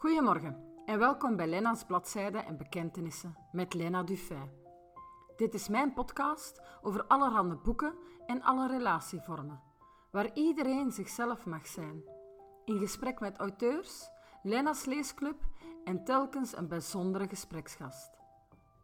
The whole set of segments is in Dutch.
Goedemorgen en welkom bij Lena's Bladzijden en Bekentenissen met Lena Dufay. Dit is mijn podcast over allerhande boeken en alle relatievormen, waar iedereen zichzelf mag zijn. In gesprek met auteurs, Lena's Leesclub en telkens een bijzondere gespreksgast.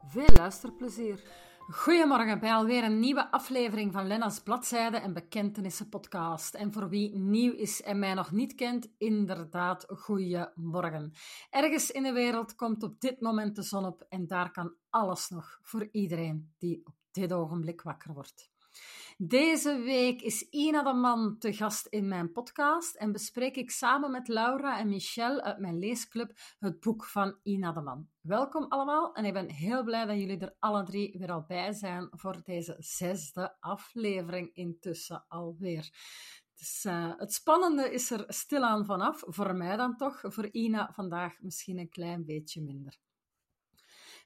Veel luisterplezier! Goedemorgen bij alweer een nieuwe aflevering van Lenna's Bladzijden en Bekentenissen podcast. En voor wie nieuw is en mij nog niet kent, inderdaad, goedemorgen. Ergens in de wereld komt op dit moment de zon op en daar kan alles nog voor iedereen die op dit ogenblik wakker wordt. Deze week is Ina de Man te gast in mijn podcast en bespreek ik samen met Laura en Michelle uit mijn leesclub het boek van Ina de Man. Welkom allemaal en ik ben heel blij dat jullie er alle drie weer al bij zijn voor deze zesde aflevering intussen alweer. Dus, uh, het spannende is er stilaan vanaf, voor mij dan toch, voor Ina vandaag misschien een klein beetje minder.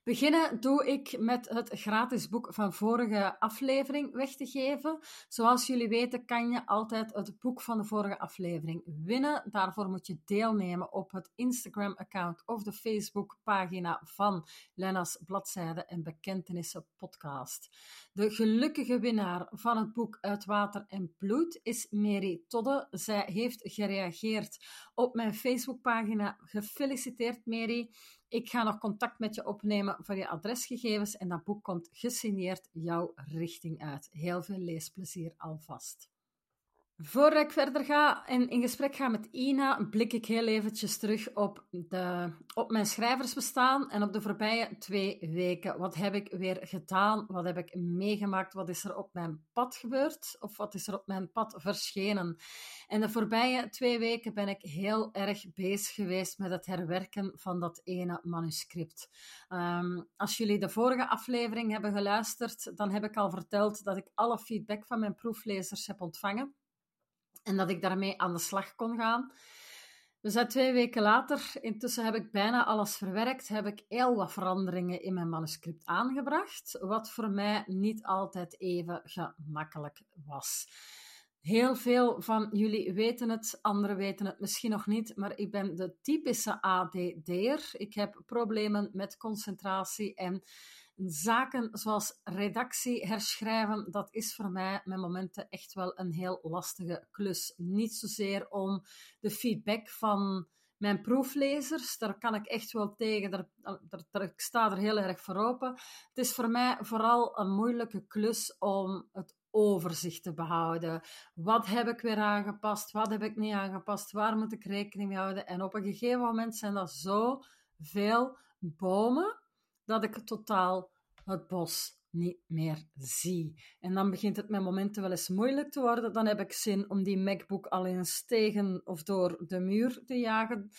Beginnen doe ik met het gratis boek van vorige aflevering weg te geven. Zoals jullie weten kan je altijd het boek van de vorige aflevering winnen. Daarvoor moet je deelnemen op het Instagram-account of de Facebook-pagina van Lena's Bladzijde en Bekentenissen podcast. De gelukkige winnaar van het boek Uit Water en Bloed is Mary Todde. Zij heeft gereageerd op mijn Facebookpagina. Gefeliciteerd, Mary. Ik ga nog contact met je opnemen voor je adresgegevens en dat boek komt gesigneerd jouw richting uit. Heel veel leesplezier alvast. Voordat ik verder ga en in gesprek ga met Ina, blik ik heel eventjes terug op, de, op mijn schrijversbestaan en op de voorbije twee weken. Wat heb ik weer gedaan? Wat heb ik meegemaakt? Wat is er op mijn pad gebeurd? Of wat is er op mijn pad verschenen? En de voorbije twee weken ben ik heel erg bezig geweest met het herwerken van dat ene manuscript. Um, als jullie de vorige aflevering hebben geluisterd, dan heb ik al verteld dat ik alle feedback van mijn proeflezers heb ontvangen. En dat ik daarmee aan de slag kon gaan. We zijn twee weken later, intussen heb ik bijna alles verwerkt, heb ik heel wat veranderingen in mijn manuscript aangebracht, wat voor mij niet altijd even gemakkelijk was. Heel veel van jullie weten het, anderen weten het misschien nog niet, maar ik ben de typische ADD'er. Ik heb problemen met concentratie en zaken zoals redactie herschrijven, dat is voor mij met momenten echt wel een heel lastige klus. Niet zozeer om de feedback van mijn proeflezers, daar kan ik echt wel tegen, daar, daar, ik sta er heel erg voor open. Het is voor mij vooral een moeilijke klus om het overzicht te behouden. Wat heb ik weer aangepast? Wat heb ik niet aangepast? Waar moet ik rekening mee houden? En op een gegeven moment zijn dat zo veel bomen dat ik totaal het bos niet meer zie. En dan begint het met momenten wel eens moeilijk te worden. Dan heb ik zin om die MacBook al eens tegen of door de muur te jagen.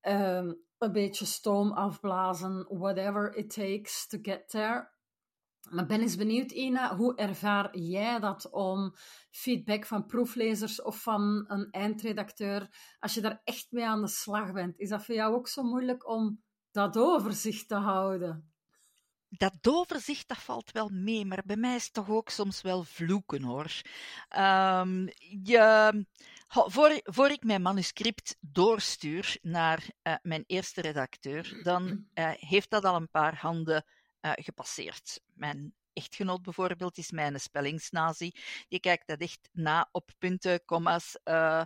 Ehm, een beetje stoom afblazen, whatever it takes to get there. Maar ben eens benieuwd, Ina, hoe ervaar jij dat om feedback van proeflezers of van een eindredacteur, als je daar echt mee aan de slag bent? Is dat voor jou ook zo moeilijk om dat overzicht te houden? dat overzicht, dat valt wel mee, maar bij mij is het toch ook soms wel vloeken hoor. Um, je, voor, voor ik mijn manuscript doorstuur naar uh, mijn eerste redacteur, dan uh, heeft dat al een paar handen uh, gepasseerd. Mijn echtgenoot bijvoorbeeld is mijn spellingsnazi. Die kijkt dat echt na op punten, commas, uh,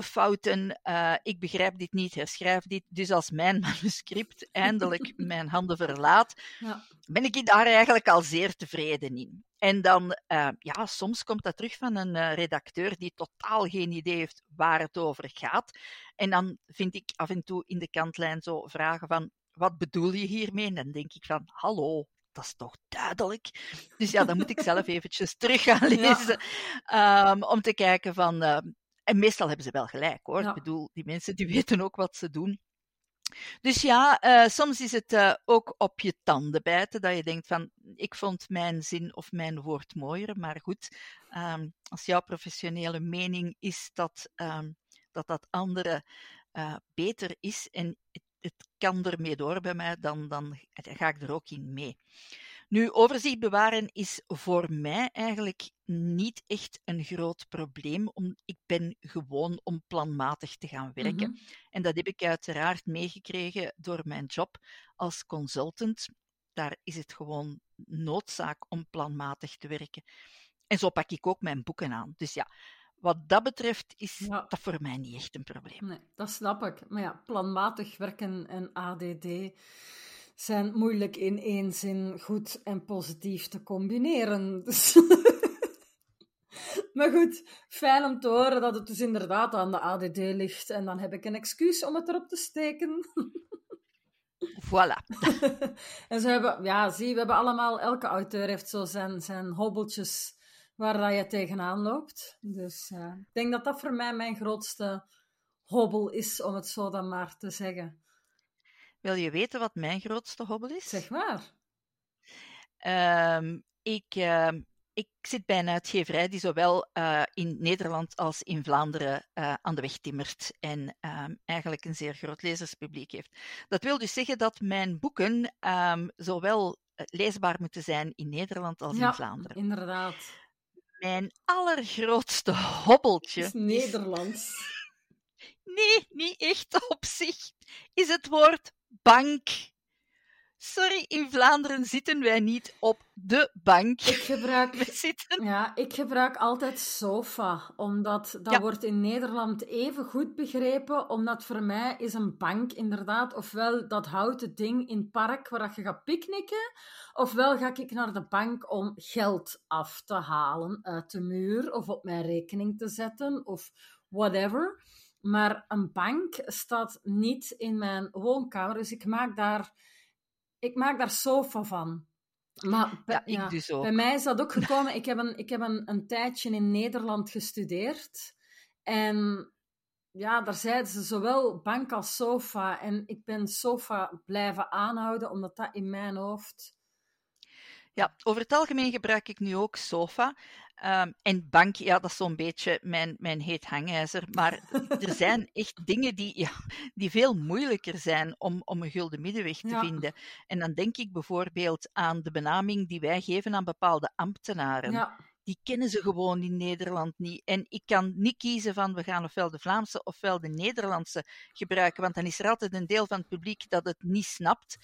fouten. Uh, ik begrijp dit niet, herschrijf dit. Dus als mijn manuscript eindelijk mijn handen verlaat, ja. ben ik daar eigenlijk al zeer tevreden in. En dan, uh, ja, soms komt dat terug van een redacteur die totaal geen idee heeft waar het over gaat. En dan vind ik af en toe in de kantlijn zo vragen van, wat bedoel je hiermee? En dan denk ik van, hallo, dat is toch duidelijk? Dus ja, dan moet ik zelf eventjes terug gaan lezen. Ja. Um, om te kijken van... Uh, en meestal hebben ze wel gelijk hoor. Ja. Ik bedoel, die mensen die weten ook wat ze doen. Dus ja, uh, soms is het uh, ook op je tanden bijten dat je denkt van, ik vond mijn zin of mijn woord mooier, maar goed, um, als jouw professionele mening is dat um, dat, dat andere uh, beter is en het het kan ermee door bij mij, dan, dan ga ik er ook in mee. Nu, overzicht bewaren is voor mij eigenlijk niet echt een groot probleem. Om, ik ben gewoon om planmatig te gaan werken. Mhm. En dat heb ik uiteraard meegekregen door mijn job als consultant. Daar is het gewoon noodzaak om planmatig te werken. En zo pak ik ook mijn boeken aan. Dus ja, wat dat betreft is Ja. dat voor mij niet echt een probleem. Nee, dat snap ik. Maar ja, planmatig werken en ADD zijn moeilijk in één zin goed en positief te combineren. Dus... maar goed, fijn om te horen dat het dus inderdaad aan de ADD ligt. En dan heb ik een excuus om het erop te steken. Voilà. en ze hebben, ja, zie, we hebben allemaal, elke auteur heeft zo zijn, zijn hobbeltjes waar dat je tegenaan loopt. Dus eh, ik denk dat dat voor mij mijn grootste hobbel is, om het zo dan maar te zeggen. Wil je weten wat mijn grootste hobbel is? Zeg maar. Ehm, ik, ehm, ik zit bij een uitgeverij die zowel eh, in Nederland als in Vlaanderen eh, aan de weg timmert en ehm, eigenlijk een zeer groot lezerspubliek heeft. Dat wil dus zeggen dat mijn boeken zowel leesbaar moeten zijn in Nederland als in Vlaanderen. inderdaad. Mijn allergrootste hobbeltje is Nederlands. Nee, niet echt op zich. Is het woord bank. Sorry, in Vlaanderen zitten wij niet op de bank. Ik gebruik We zitten. Ja, ik gebruik altijd sofa, omdat dat Ja. wordt in Nederland even goed begrepen, omdat voor mij is een bank inderdaad ofwel dat houten ding in het park waar dat je gaat picknicken, ofwel ga ik naar de bank om geld af te halen uit de muur of op mijn rekening te zetten of whatever. Maar een bank staat niet in mijn woonkamer, dus ik maak daar, ik maak daar sofa van. Maar Ja, ja, ik dus ook. bij mij is dat ook gekomen. Ik heb een, ik heb een, een tijdje in Nederland gestudeerd. En ja, daar zeiden ze zowel bank als sofa. En ik ben sofa blijven aanhouden, omdat dat in mijn hoofd... Ja, over het algemeen gebruik ik nu ook sofa. Ehm, en bank, ja, dat is zo'n beetje mijn, mijn heet hangijzer. Maar er zijn echt dingen die, ja, die veel moeilijker zijn om, om een gulden middenweg te Ja. vinden. En dan denk ik bijvoorbeeld aan de benaming die wij geven aan bepaalde ambtenaren. Ja, die kennen ze gewoon in Nederland niet. En ik kan niet kiezen van we gaan ofwel de Vlaamse ofwel de Nederlandse gebruiken, want dan is er altijd een deel van het publiek dat het niet snapt.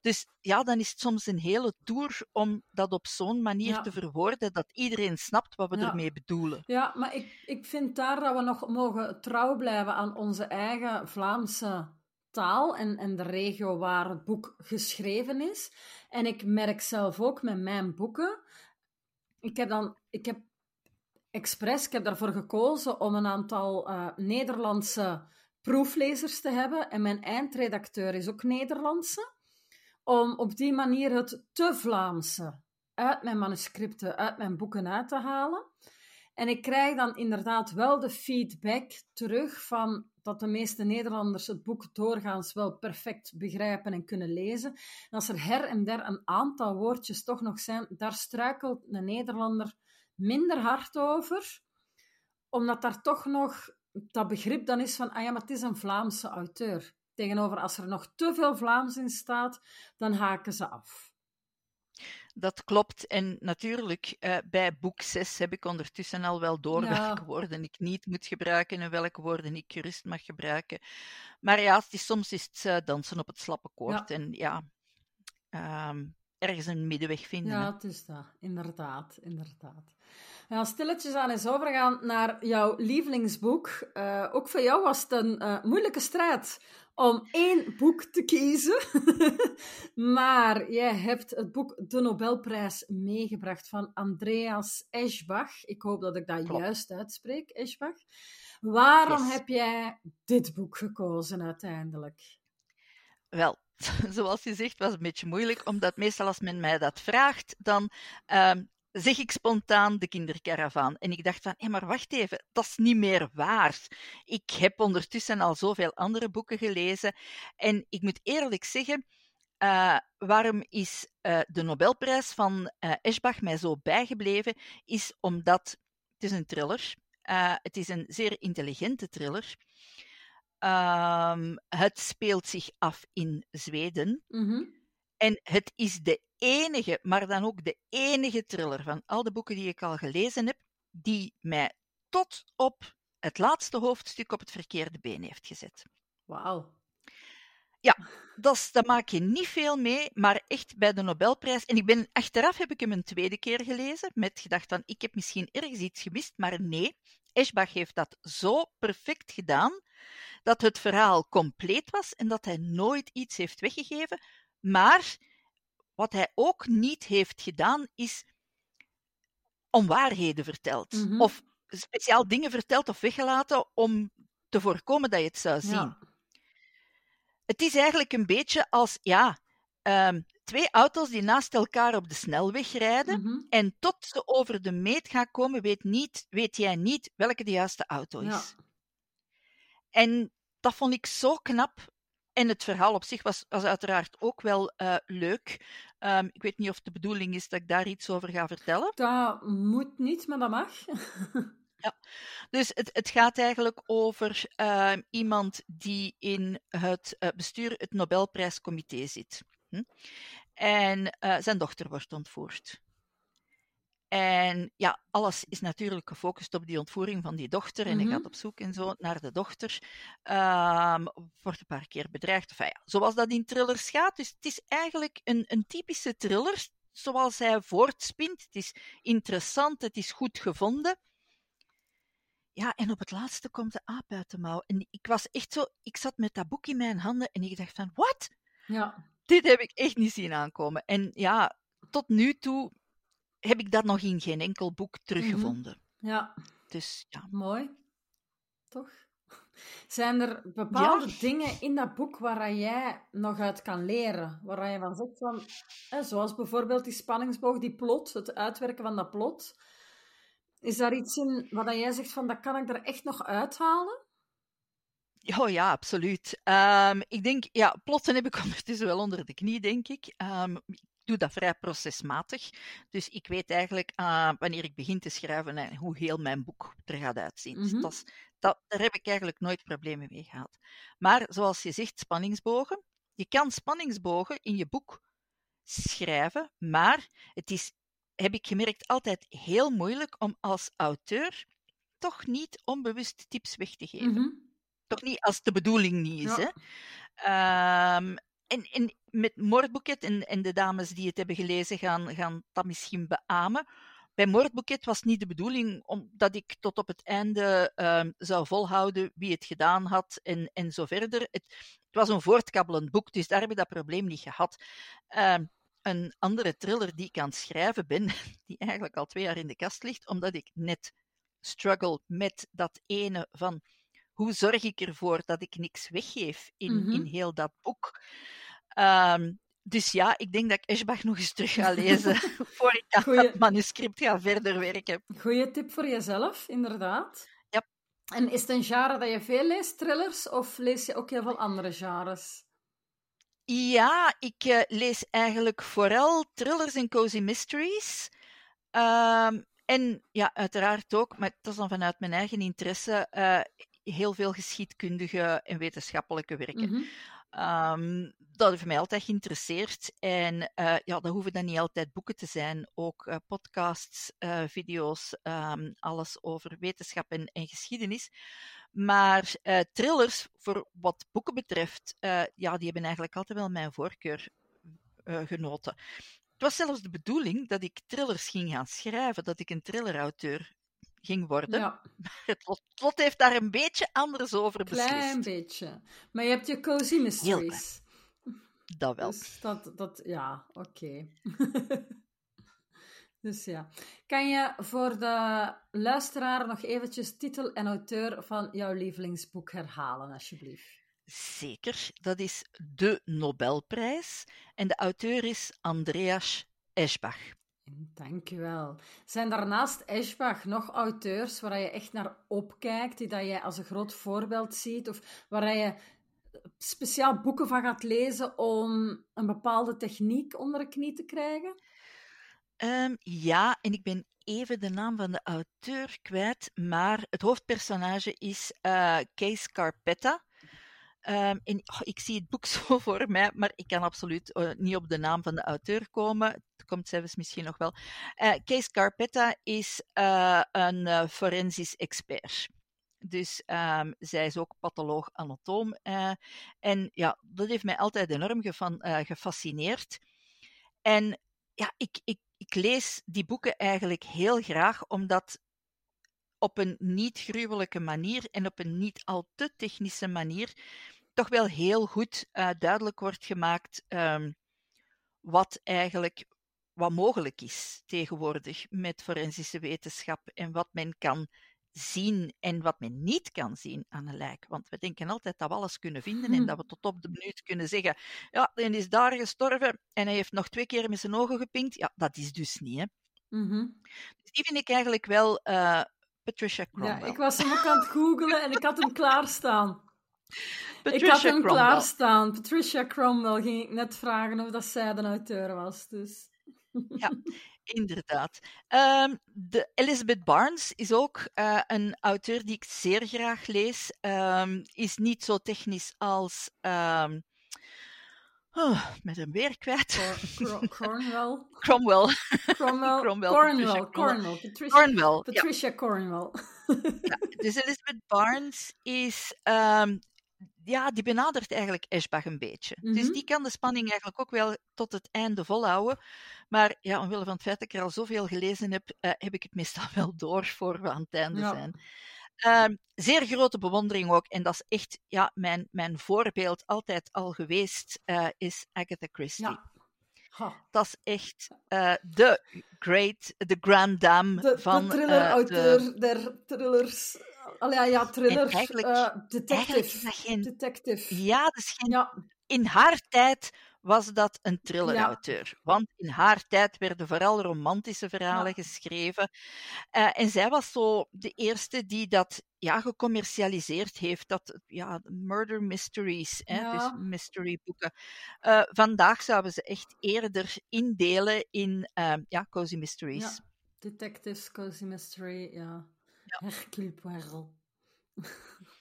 Dus ja, dan is het soms een hele tour om dat op zo'n manier Ja. te verwoorden dat iedereen snapt wat we Ja. ermee bedoelen. ja maar ik, ik vind daar dat we nog mogen trouw blijven aan onze eigen Vlaamse taal en, en de regio waar het boek geschreven is. En ik merk zelf ook met mijn boeken. Ik heb dan, ik heb expres, ik heb daarvoor gekozen om een aantal eh, Nederlandse proeflezers te hebben. En mijn eindredacteur is ook Nederlandse. Om op die manier het te Vlaamse uit mijn manuscripten, uit mijn boeken uit te halen. En ik krijg dan inderdaad wel de feedback terug van dat de meeste Nederlanders het boek doorgaans wel perfect begrijpen en kunnen lezen. En als er her en der een aantal woordjes toch nog zijn, daar struikelt een Nederlander minder hard over, omdat daar toch nog dat begrip dan is van, ah ja, maar het is een Vlaamse auteur. Tegenover als er nog te veel Vlaams in staat, dan haken ze af. Dat klopt. En natuurlijk, eh, bij boek 6 heb ik ondertussen al wel door Ja. welke woorden ik niet moet gebruiken en welke woorden ik gerust mag gebruiken. Maar ja, het is, soms is het eh, dansen op het slappe koord. Ja. En ja, ehm, ergens een middenweg vinden. hè. Ja, het is dat. Inderdaad, inderdaad. Ja, stilletjes aan eens overgaan naar jouw lievelingsboek. Eh, ook voor jou was het een moeilijke strijd om één boek te kiezen. maar jij hebt het boek De Nobelprijs meegebracht van Andreas Eschbach. Ik hoop dat ik dat Klopt. juist uitspreek, Eschbach. Waarom Yes. heb jij dit boek gekozen uiteindelijk? Wel, zoals je zegt, was het een beetje moeilijk, omdat meestal als men mij dat vraagt, dan ehm, zeg ik spontaan de kinderkaravaan. En ik dacht van, hé, maar wacht even, dat is niet meer waar. Ik heb ondertussen al zoveel andere boeken gelezen. En ik moet eerlijk zeggen, eh, waarom is eh, de Nobelprijs van eh Eschbach mij zo bijgebleven, is omdat het is een thriller. Het is een zeer intelligente thriller. Ehm, het speelt zich af in Zweden. Mhm. En het is de enige, maar dan ook de enige thriller van al de boeken die ik al gelezen heb, die mij tot op het laatste hoofdstuk op het verkeerde been heeft gezet. Wauw. Ja, dat, dat maak je niet veel mee, maar echt bij de Nobelprijs. En ik ben, achteraf heb ik hem een tweede keer gelezen, met gedacht van, ik heb misschien ergens iets gemist, maar nee, Eschbach heeft dat zo perfect gedaan, dat het verhaal compleet was en dat hij nooit iets heeft weggegeven. Maar wat hij ook niet heeft gedaan, is onwaarheden verteld. Mhm. Of speciaal dingen verteld of weggelaten om te voorkomen dat je het zou zien. Ja. Het is eigenlijk een beetje als ja, ehm, twee auto's die naast elkaar op de snelweg rijden. Mhm. En tot ze over de meet gaan komen, weet, niet, weet jij niet welke de juiste auto is. Ja. En dat vond ik zo knap. En het verhaal op zich was, was uiteraard ook wel eh, leuk. Ehm, ik weet niet of de bedoeling is dat ik daar iets over ga vertellen. Dat moet niet, maar dat mag. Dus het, het gaat eigenlijk over ehm, iemand die in het eh, bestuur, het Nobelprijscomité zit. Hm? En eh, zijn dochter wordt ontvoerd. En ja, alles is natuurlijk gefocust op die ontvoering van die dochter. En Mhm. hij gaat op zoek en zo naar de dochter. Ehm, wordt een paar keer bedreigd. Ja, zoals dat in thrillers gaat. Dus het is eigenlijk een, een typische thriller. Zoals hij voortspint. Het is interessant, het is goed gevonden. Ja, en op het laatste komt de aap uit de mouw. En ik was echt zo... Ik zat met dat boek in mijn handen en ik dacht van... Wat? Ja. Dit heb ik echt niet zien aankomen. En ja, tot nu toe heb ik dat nog in geen enkel boek teruggevonden. Ja. Dus ja. Mooi. Toch? Zijn er bepaalde dingen in dat boek waar jij nog uit kan leren? Waar je van zegt van, hè, zoals bijvoorbeeld die spanningsboog, die plot, het uitwerken van dat plot. Is daar iets in waar jij zegt van, dat kan ik er echt nog uithalen? Oh ja, absoluut. Ehm, ik denk, ja, plotten heb ik ondertussen wel onder de knie, denk ik. Ehm, ik doe dat vrij procesmatig. Dus ik weet eigenlijk ah, wanneer ik begin te schrijven en hoe heel mijn boek er gaat uitzien. Dus Mhm. dat is, dat, daar heb ik eigenlijk nooit problemen mee gehad. Maar zoals je zegt, spanningsbogen. Je kan spanningsbogen in je boek schrijven, maar het is, heb ik gemerkt, altijd heel moeilijk om als auteur toch niet onbewust tips weg te geven. Mhm. Toch niet als de bedoeling niet is. Ja. Hè? Ehm, en, en met Moordboeket, en, en de dames die het hebben gelezen gaan, gaan dat misschien beamen. Bij Moordboeket was niet de bedoeling omdat ik tot op het einde ehm, zou volhouden wie het gedaan had en, en zo verder. Het, het was een voortkabbelend boek, dus daar heb ik dat probleem niet gehad. Ehm, een andere thriller die ik aan het schrijven ben, die eigenlijk al twee jaar in de kast ligt, omdat ik net struggle met dat ene van hoe zorg ik ervoor dat ik niks weggeef in, Mhm. in heel dat boek. Ehm, dus ja, ik denk dat ik Eschbach nog eens terug ga lezen voor ik aan Goeie- dat manuscript ga verder werken. Goeie tip voor jezelf, inderdaad. Ja. En is het een genre dat je veel leest, thrillers, of lees je ook heel veel andere genres? Ja, ik eh, lees eigenlijk vooral thrillers en cozy mysteries. Ehm, en ja, uiteraard ook, maar dat is dan vanuit mijn eigen interesse, eh, heel veel geschiedkundige en wetenschappelijke werken. Mhm. Ehm, dat heeft mij altijd geïnteresseerd. En eh, ja, dat hoeven dan niet altijd boeken te zijn. Ook eh, podcasts, eh, video's, ehm, alles over wetenschap en, en geschiedenis. Maar thrillers, voor wat boeken betreft, ja, die hebben eigenlijk altijd wel mijn voorkeur genoten. Het was zelfs de bedoeling dat ik thrillers ging gaan schrijven, dat ik een thrillerauteur ging worden. Ja, Het lot, het lot heeft daar een beetje anders over klein beslist. beetje. Maar je hebt je cozy mysteries. Dat wel. Dus dat, dat ja, oké. dus ja. Kan je voor de luisteraar nog eventjes titel en auteur van jouw lievelingsboek herhalen, alsjeblieft? Zeker, dat is de Nobelprijs. En de auteur is Andreas Eschbach. Dankjewel. Zijn daarnaast Eschbach nog auteurs waar je echt naar opkijkt, die dat je als een groot voorbeeld ziet, of waar je speciaal boeken van gaat lezen om een bepaalde techniek onder de knie te krijgen? Ehm, ja, en ik ben even de naam van de auteur kwijt, maar het hoofdpersonage is eh Kees Carpetta. ehm, en, oh, ik zie het boek zo voor mij, maar ik kan absoluut uh, niet op de naam van de auteur komen. Komt zelfs misschien nog wel. Uh, Kees Carpetta is uh, een forensisch expert. Dus um, zij is ook patholoog-anatoom. en ja, dat heeft mij altijd enorm gefascineerd. En ja, ik, ik, ik lees die boeken eigenlijk heel graag, omdat op een niet gruwelijke manier en op een niet al te technische manier toch wel heel goed duidelijk wordt gemaakt um, wat eigenlijk wat mogelijk is tegenwoordig met forensische wetenschap en wat men kan zien en wat men niet kan zien aan een lijk. Want we denken altijd dat we alles kunnen vinden en dat we tot op de minuut kunnen zeggen: ja, hij is daar gestorven en hij heeft nog twee keer met zijn ogen gepinkt. Ja, dat is dus niet. Hè. Mm -hmm. Dus die vind ik eigenlijk wel uh, Patricia Cromwell. Ja, ik was hem ook aan het googelen en ik had hem klaarstaan. Patricia ik had hem Cromwell. klaarstaan. Patricia Cromwell ging ik net vragen of dat zij de auteur was. Dus. Ja, inderdaad. Um, de Elizabeth Barnes is ook uh, een auteur die ik zeer graag lees. Um, is niet zo technisch als. Um, oh, met een weer kwijt. Cor Cornwell. Cromwell. Cromwell. Cromwell. Cornwell. Cornwell. Patricia, Cornwell. Patricia ja. Cornwell. ja, dus Elizabeth Barnes is ja, die benadert eigenlijk Eschbach een beetje. Mm -hmm. Dus die kan de spanning eigenlijk ook wel tot het einde volhouden. Maar ja, omwille van het feit dat ik er al zoveel gelezen heb, uh, heb ik het meestal wel door voor we aan het einde ja. zijn. Um, zeer grote bewondering ook, en dat is echt ja, mijn, mijn voorbeeld altijd al geweest, uh, is Agatha Christie. Ja. Dat is echt uh, de great, de grand dame de, van... De thriller-auteur de... der thrillers. Allee, ja, thriller. Eigenlijk, detective. Eigenlijk is dat geen... detective. Ja, dat is geen... Ja. In haar tijd was dat een thriller-auteur. Ja. Want in haar tijd werden vooral romantische verhalen ja. geschreven. Uh, en zij was zo de eerste die dat ja, gecommercialiseerd heeft. Dat, ja, murder mysteries, hè, ja. dus mysteryboeken. Uh, vandaag zouden ze echt eerder indelen in uh, ja, cozy mysteries. Detectives, cozy mystery, ja. ja. Hercule Poirot.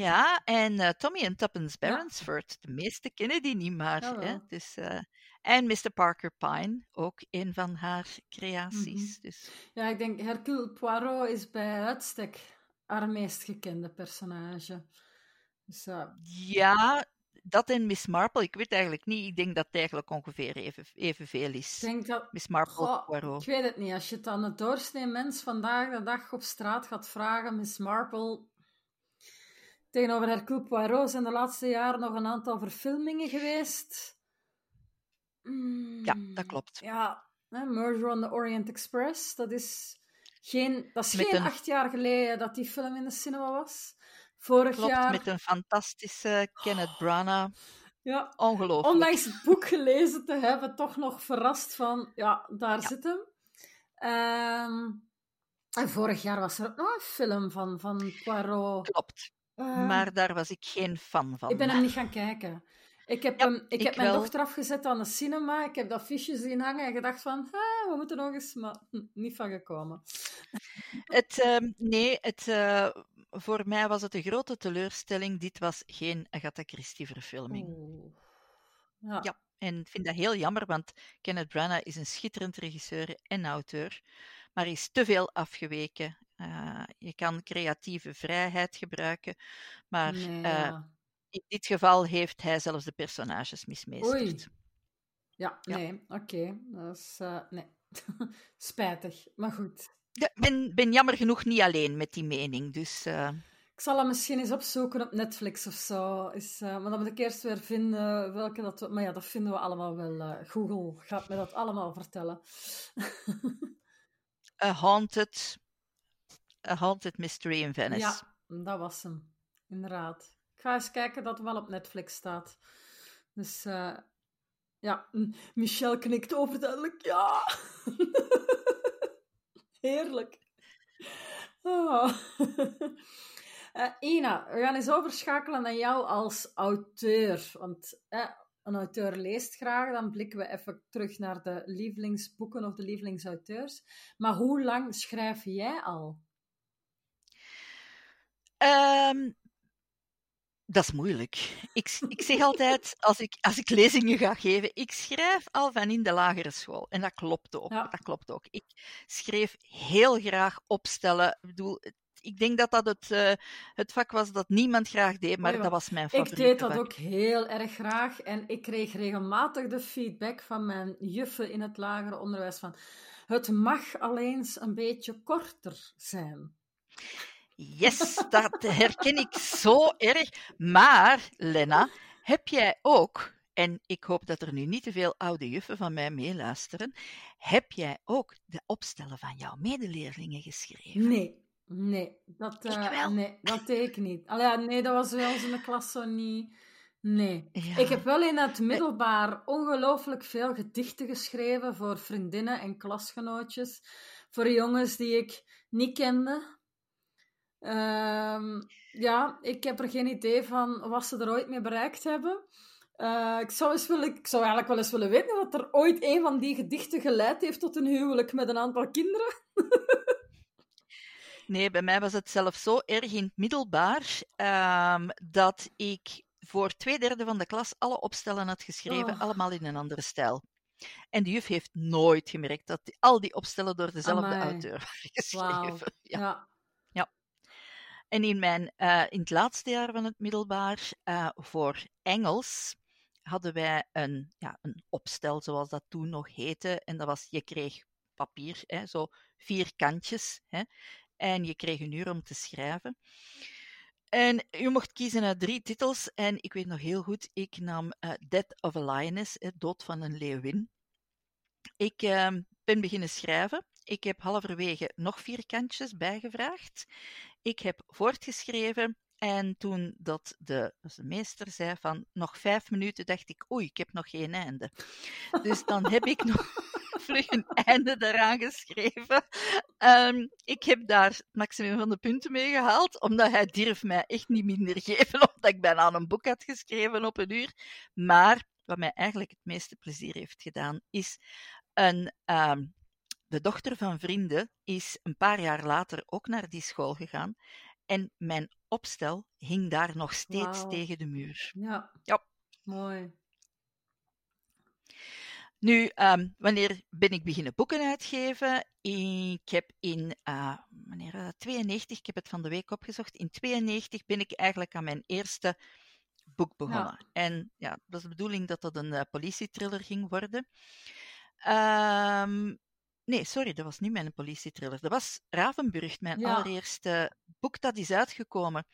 Ja, en uh, Tommy en Tuppence Barongsford, ja. de meeste kennen die niet maar. Oh, hè? Dus, uh, en Mr. Parker Pine, ook een van haar creaties. Mm -hmm. dus. Ja, ik denk Hercule Poirot is bij uitstek haar meest gekende personage. Dus, uh... Ja, dat en Miss Marple, ik weet eigenlijk niet. Ik denk dat het eigenlijk ongeveer even, evenveel is. Ik denk dat... Miss Marple, Goh, Poirot. Ik weet het niet. Als je het aan het doorsnee mens vandaag de dag op straat gaat vragen, Miss Marple Tegenover Hercule Poirot zijn de laatste jaren nog een aantal verfilmingen geweest. Mm, ja, dat klopt. Ja, hè, Murder on the Orient Express, dat is geen, dat is Met geen een- acht jaar geleden dat die film in de cinema was. Vorig Klopt, jaar, met een fantastische Kenneth Branagh. ja, Ongelooflijk. ondanks het boek gelezen te hebben, toch nog verrast van, ja, daar Ja. zit hem. Ehm, en vorig jaar was er ook nog een film van, van Poirot. Klopt. Ehm, Maar daar was ik geen fan van. Ik ben hem niet gaan kijken. Ik heb, Ja, hem, ik ik heb mijn wel. dochter afgezet aan de cinema. Ik heb dat fiche zien hangen en gedacht van, ah, we moeten nog eens, maar hm, niet van gekomen. Het, ehm, nee, het, eh, voor mij was het een grote teleurstelling. Dit was geen Agatha Christie-verfilming. Ja. Ja, en ik vind dat heel jammer, want Kenneth Branagh is een schitterend regisseur en auteur, maar is te veel afgeweken. Eh, je kan creatieve vrijheid gebruiken, maar Nee, eh, in dit geval heeft hij zelfs de personages mismeesterd. Oei. Ja, Ja. nee, oké. Dat is, eh, nee. Spijtig, maar goed. Ik ben, ben jammer genoeg niet alleen met die mening, dus Ik zal hem misschien eens opzoeken op Netflix of zo. Is, maar dan moet ik eerst weer vinden welke dat... we- Maar ja, dat vinden we allemaal wel. Google gaat me dat allemaal vertellen. A Haunted, A Haunted Mystery in Venice. Ja, dat was hem. Inderdaad. Ik ga eens kijken dat het wel op Netflix staat. Dus eh, ja, Michel knikt overduidelijk ja. Heerlijk. Ah. Eh, Ina, we gaan eens overschakelen naar jou als auteur. Want eh, een auteur leest graag, dan blikken we even terug naar de lievelingsboeken of de lievelingsauteurs. Maar hoe lang schrijf jij al? Ehm, Dat is moeilijk. Ik, ik zeg altijd, als ik, als ik lezingen ga geven, ik schrijf al van in de lagere school. En dat klopt ook. Ja. Dat klopt ook. Ik schreef heel graag opstellen. Ik bedoel, ik denk dat dat het, eh, het vak was dat niemand graag deed, maar Oh dat was mijn Ik favoriete deed dat vak. ook heel erg graag en ik kreeg regelmatig de feedback van mijn juffen in het lager onderwijs van het mag alleen eens een beetje korter zijn. Yes, dat herken ik zo erg. Maar, Lena, heb jij ook, en ik hoop dat er nu niet te veel oude juffen van mij meeluisteren, heb jij ook de opstellen van jouw medeleerlingen geschreven? Nee, nee, dat, wel. nee, dat deed ik niet. Allee, nee, dat was wel in de klas zo niet. Nee. Ja. Ik heb wel in het middelbaar ongelooflijk veel gedichten geschreven voor vriendinnen en klasgenootjes. Voor jongens die ik niet kende. Ehm, ja, ik heb er geen idee van wat ze er ooit mee bereikt hebben. Eh, ik, zou eens willen, ik zou eigenlijk wel eens willen weten wat er ooit een van die gedichten geleid heeft tot een huwelijk met een aantal kinderen. Nee, bij mij was het zelf zo erg in het middelbaar ehm, dat ik voor twee derde van de klas alle opstellen had geschreven, Oh. allemaal in een andere stijl. En de juf heeft nooit gemerkt dat die- al die opstellen door dezelfde Amai. auteur waren geschreven. Ja. En in, mijn, eh, in het laatste jaar van het middelbaar, eh, voor Engels, hadden wij een, ja, een opstel, zoals dat toen nog heette. En dat was, je kreeg papier, hè, zo vier kantjes. Hè, en je kreeg een uur om te schrijven. En je mocht kiezen uit drie titels. En ik weet nog heel goed, ik nam eh, Death of a Lioness, hè, Dood van een leeuwin. Ik ehm, ben beginnen schrijven. Ik heb halverwege nog vier kantjes bijgevraagd. Ik heb voortgeschreven en toen dat de, meester zei van nog vijf minuten, dacht ik, oei, ik heb nog geen einde. Dus dan heb ik nog vlug een einde daaraan geschreven. Ehm, ik heb daar het maximum van de punten mee gehaald, omdat hij durf mij echt niet minder geven, omdat ik bijna een boek had geschreven op een uur. Maar wat mij eigenlijk het meeste plezier heeft gedaan, is een... ehm, de dochter van vrienden is een paar jaar later ook naar die school gegaan. En mijn opstel hing daar nog steeds tegen de muur. Ja. Ja. Mooi. Nu, ehm, wanneer ben ik beginnen boeken uitgeven? Ik heb in, eh wanneer was dat? 92, ik heb het van de week opgezocht, in 92 ben ik eigenlijk aan mijn eerste boek begonnen. En ja, dat is de bedoeling dat dat een eh, politietriller ging worden. Ehm, nee, sorry, dat was niet mijn politietriller. Dat was Ravenburg, mijn Ja. allereerste boek dat is uitgekomen.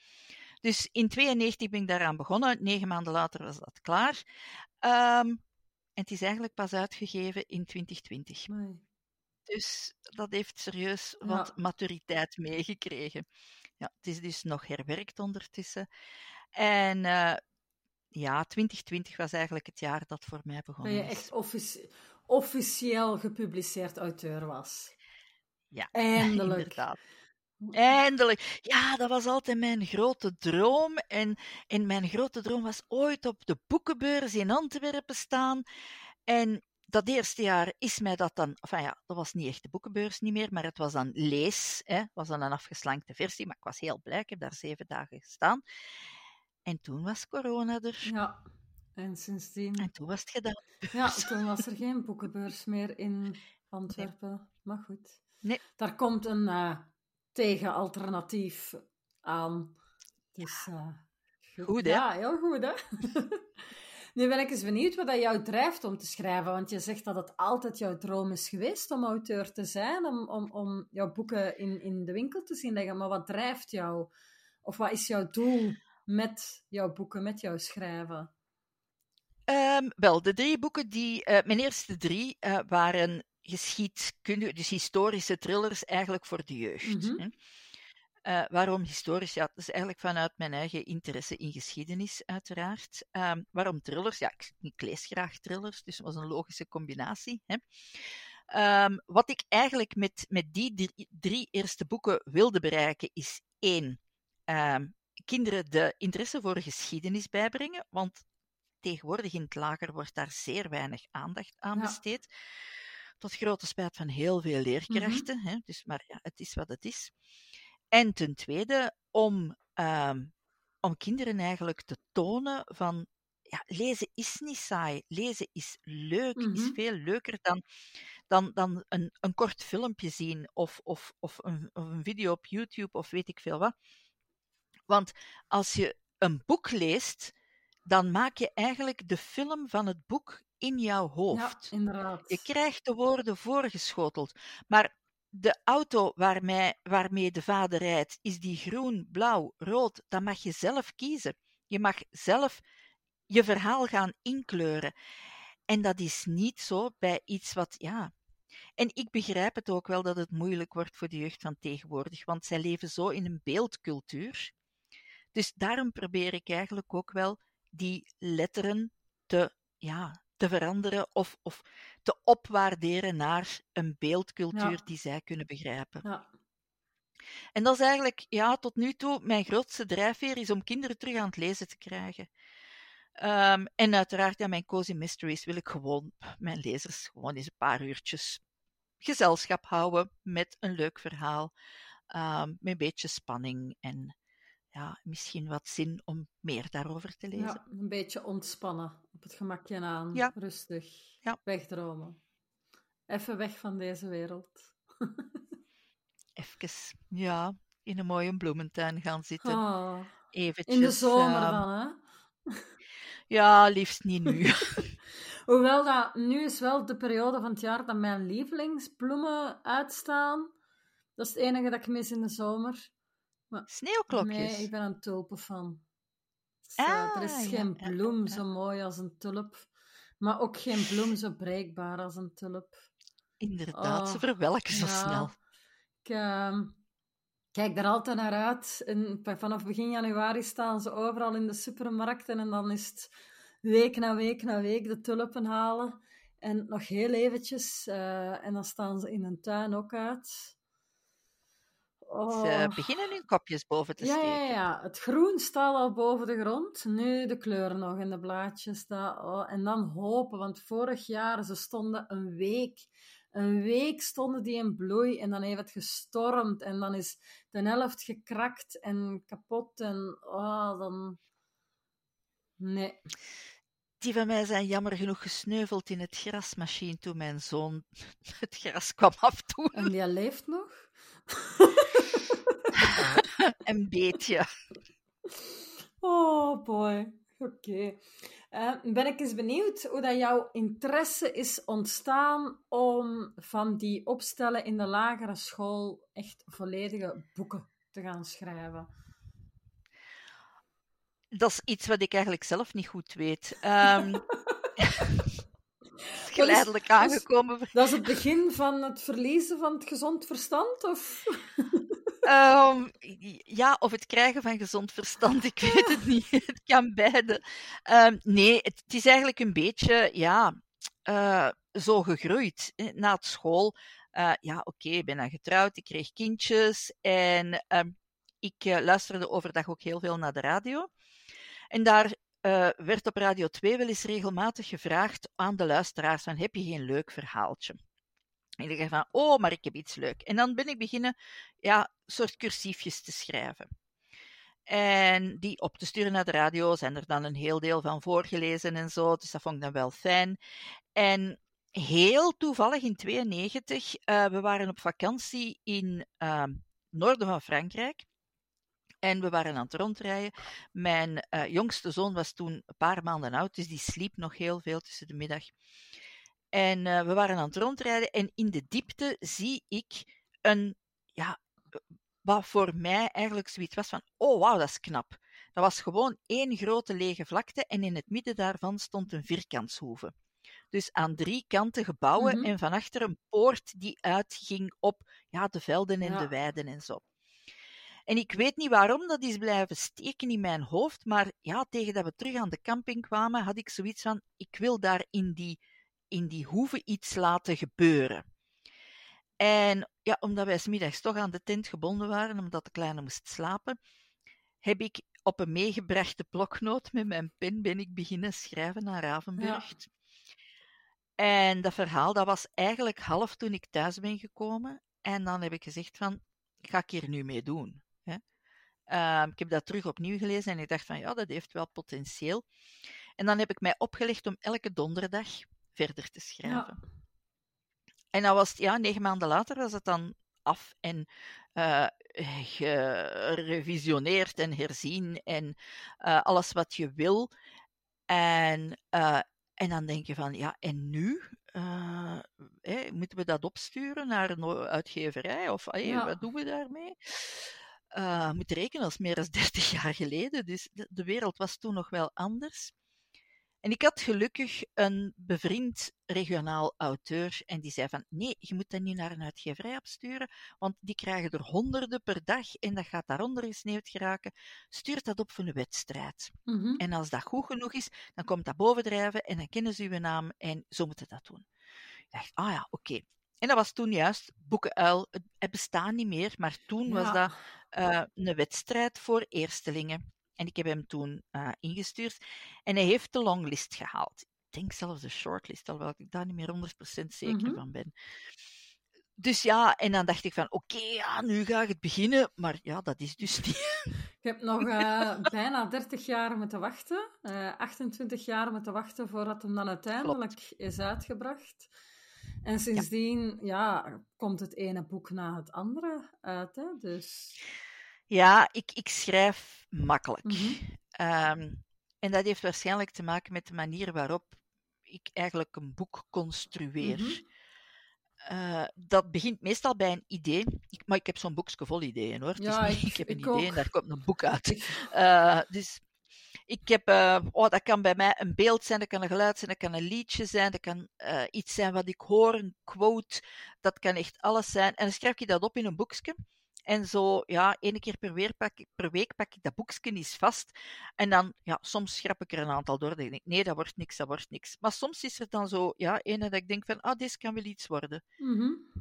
Dus in 92 ben ik daaraan begonnen. Negen maanden later was dat klaar. Ehm, en het is eigenlijk pas uitgegeven in 2020. Mooi. Dus dat heeft serieus Ja. wat maturiteit meegekregen. Ja, het is dus nog herwerkt ondertussen. En eh, ja, 2020 was eigenlijk het jaar dat voor mij Dat begonnen je echt offici- officieel gepubliceerd auteur was. Ja, Eindelijk. inderdaad. Eindelijk. Ja, dat was altijd mijn grote droom. En, en mijn grote droom was ooit op de boekenbeurs in Antwerpen staan. En dat eerste jaar is mij dat dan... Enfin ja, dat was niet echt de boekenbeurs niet meer, maar het was dan lees. Hè, was dan een afgeslankte versie, maar ik was heel blij. Ik heb daar zeven dagen gestaan. En toen was corona er. Ja. En sindsdien... En toen was het gedaan. Ja, toen was er geen boekenbeurs meer in Antwerpen. Maar goed. Nee. Daar komt een eh, tegenalternatief aan. Dus, eh, Goed, hè? Ja, heel goed, hè? nu ben ik eens benieuwd wat dat jou drijft om te schrijven. Want je zegt dat het altijd jouw droom is geweest om auteur te zijn. Om, om, om jouw boeken in, in de winkel te zien leggen. Maar wat drijft jou? Of wat is jouw doel met jouw boeken, met jouw schrijven? Ehm, wel, de drie boeken die... eh, mijn eerste drie eh, waren geschiedkundige, dus historische thrillers eigenlijk voor de jeugd. Mhm. hè. Eh, waarom historisch? Ja, dat is eigenlijk vanuit mijn eigen interesse in geschiedenis, uiteraard. Ehm, waarom thrillers? Ja, ik, ik lees graag thrillers, dus het was een logische combinatie. Hè. Ehm, wat ik eigenlijk met, met die drie, drie eerste boeken wilde bereiken, is één, kinderen de interesse voor geschiedenis bijbrengen, want tegenwoordig in het lager wordt daar zeer weinig aandacht aan Ja. besteed. Tot grote spijt van heel veel leerkrachten. hè, dus, maar ja, het is wat het is. En ten tweede, om, ehm, om kinderen eigenlijk te tonen van ja, lezen is niet saai. Lezen is leuk, is Mhm. veel leuker dan, dan, dan een, een kort filmpje zien of, of, of, een, of een video op YouTube of weet ik veel wat. Want als je een boek leest, dan maak je eigenlijk de film van het boek in jouw Ja, hoofd. inderdaad. Je krijgt de woorden voorgeschoteld. Maar de auto waarmee, waarmee de vader rijdt, is die groen, blauw, rood? Dat mag je zelf kiezen. Je mag zelf je verhaal gaan inkleuren. En dat is niet zo bij iets wat, ja. En ik begrijp het ook wel dat het moeilijk wordt voor de jeugd van tegenwoordig, want zij leven zo in een beeldcultuur. Dus daarom probeer ik eigenlijk ook wel die letteren te, ja, te veranderen of, of te opwaarderen naar een beeldcultuur Ja. die zij kunnen begrijpen. Ja. En dat is eigenlijk, ja, tot nu toe mijn grootste drijfveer is om kinderen terug aan het lezen te krijgen. Ehm, en uiteraard, ja, mijn Cozy Mysteries wil ik gewoon mijn lezers gewoon eens een paar uurtjes gezelschap houden met een leuk verhaal, ehm, met een beetje spanning en ja, misschien wat zin om meer daarover te lezen. ja, een beetje ontspannen. Op het gemakje aan. Ja. Rustig. Ja. Wegdromen. Even weg van deze wereld. Even, ja, in een mooie bloementuin gaan zitten. Ah, Eventjes, in de zomer ehm, dan, hè? Ja, liefst niet nu. Hoewel dat nu is wel de periode van het jaar dat mijn lievelingsbloemen uitstaan. Dat is het enige dat ik mis in de zomer. Sneeuwklokjes. Nee, ik ben een tulpenfan. Dus, eh, er is Ah, geen ja, bloem ja. zo mooi als een tulp. Maar ook geen bloem zo breekbaar als een tulp. Inderdaad, ze Oh, verwelken zo snel. Ik ehm, kijk daar altijd naar uit. En vanaf begin januari staan ze overal in de supermarkten. En dan is het week na week na week de tulpen halen. En nog heel eventjes. eh, en dan staan ze in een tuin ook uit. Oh. Ze beginnen hun kopjes boven te Ja, steken. ja, ja. Het groen staat al boven de grond. Nu de kleur nog in de blaadjes. Dat, oh, en dan hopen, want vorig jaar ze stonden een week. Een week stonden die in bloei en dan heeft het gestormd. En dan is de helft gekrakt en kapot. En oh, dan... Nee. Die van mij zijn jammer genoeg gesneuveld in het grasmachine toen mijn zoon het gras kwam afdoen. En die leeft nog? Een beetje. Oh boy. Oké. Eh, ben ik eens benieuwd hoe dat jouw interesse is ontstaan om van die opstellen in de lagere school echt volledige boeken te gaan schrijven. Dat is iets wat ik eigenlijk zelf niet goed weet. Geleidelijk dat is- aangekomen. Dat is het begin van het verliezen van het gezond verstand? Of? Ehm, ja, of het krijgen van gezond verstand, ik weet het niet. Het kan beide. Ehm, nee, het, het is eigenlijk een beetje, ja, eh, zo gegroeid. Na het school, eh, ja, oké, ik ben dan getrouwd, ik kreeg kindjes en ehm, ik eh, luisterde overdag ook heel veel naar de radio. En daar eh, werd op Radio 2 wel eens regelmatig gevraagd aan de luisteraars van, heb je geen leuk verhaaltje? En ik dacht van, oh, maar ik heb iets leuk. En dan ben ik beginnen, ja, soort cursiefjes te schrijven. En die op te sturen naar de radio, zijn er dan een heel deel van voorgelezen en zo. Dus dat vond ik dan wel fijn. En heel toevallig in 92, eh, we waren op vakantie in uh, noorden van Frankrijk. En we waren aan het rondrijden. Mijn uh, jongste zoon was toen een paar maanden oud, dus die sliep nog heel veel tussen de middag. En uh, we waren aan het rondrijden en in de diepte zie ik een, ja, wat voor mij eigenlijk zoiets was van, oh wauw, dat is knap. Dat was gewoon één grote lege vlakte en in het midden daarvan stond een vierkantshoeve. Dus aan drie kanten gebouwen mm -hmm. en van achter een poort die uitging op ja, de velden en ja. de weiden en zo. En ik weet niet waarom dat is blijven steken in mijn hoofd, maar ja, tegen dat we terug aan de camping kwamen, had ik zoiets van, ik wil daar in die, in die hoeve iets laten gebeuren. En ja, omdat wij smiddags toch aan de tent gebonden waren, omdat de kleine moest slapen, heb ik op een meegebrachte bloknoot met mijn pen ben ik beginnen schrijven naar Ravenburg. Ja. En dat verhaal, dat was eigenlijk half toen ik thuis ben gekomen. En dan heb ik gezegd van, ga ik hier nu mee doen? Ehm, ik heb dat terug opnieuw gelezen en ik dacht van ja, dat heeft wel potentieel. En dan heb ik mij opgelegd om elke donderdag verder te schrijven. Ja. En dan was het, ja, negen maanden later was het dan af en uh, gerevisioneerd en herzien en uh, alles wat je wil. En, uh, en dan denk je van, ja, en nu? Hey, moeten we dat opsturen naar een uitgeverij? Of hey, ja. wat doen we daarmee? Uh, moet rekenen, als meer dan 30 jaar geleden. Dus de, de wereld was toen nog wel anders. En ik had gelukkig een bevriend regionaal auteur en die zei van nee, je moet dat niet naar een uitgeverij opsturen, want die krijgen er honderden per dag en dat gaat daaronder gesneeuwd geraken. Stuur dat op voor een wedstrijd. Mm -hmm. En als dat goed genoeg is, dan komt dat bovendrijven en dan kennen ze uw naam en zo moeten dat doen. Ik dacht, ah ja, oké. Okay. En dat was toen juist Boekenuil. Het bestaat niet meer, maar toen ja. was dat uh, een wedstrijd voor eerstelingen. En ik heb hem toen uh, ingestuurd. En hij heeft de longlist gehaald. Ik denk zelfs de shortlist, alhoewel ik daar niet meer 100% zeker mm -hmm. van ben. Dus ja, en dan dacht ik van, oké, okay, ja, nu ga ik het beginnen. Maar ja, dat is dus niet. Ik heb nog uh, bijna 30 jaar moeten wachten. Uh, 28 jaar moeten wachten voordat hem dan uiteindelijk Klopt. is uitgebracht. En sindsdien, ja. ja. komt het ene boek na het andere uit. Hè? Dus... Ja, ik, ik schrijf makkelijk. Mm -hmm. um, en dat heeft waarschijnlijk te maken met de manier waarop ik eigenlijk een boek construeer. Mm -hmm. uh, dat begint meestal bij een idee. Ik, maar ik heb zo'n boekje vol ideeën hoor. Ja, niet, ik, ik, heb een ik idee ook. en daar komt een boek uit. Uh, dus ik heb, uh, oh, dat kan bij mij een beeld zijn, dat kan een geluid zijn, dat kan een liedje zijn, dat kan iets zijn wat ik hoor, een quote, dat kan echt alles zijn. En dan schrijf ik dat op in een boekje. En zo, ja, één keer per, weer pak, per week pak ik dat boekje eens vast. En dan, ja, soms schrap ik er een aantal door. Dan denk ik, nee, dat wordt niks, dat wordt niks. Maar soms is er dan zo, ja, één dat ik denk van, ah, dit kan wel iets worden. Mm -hmm.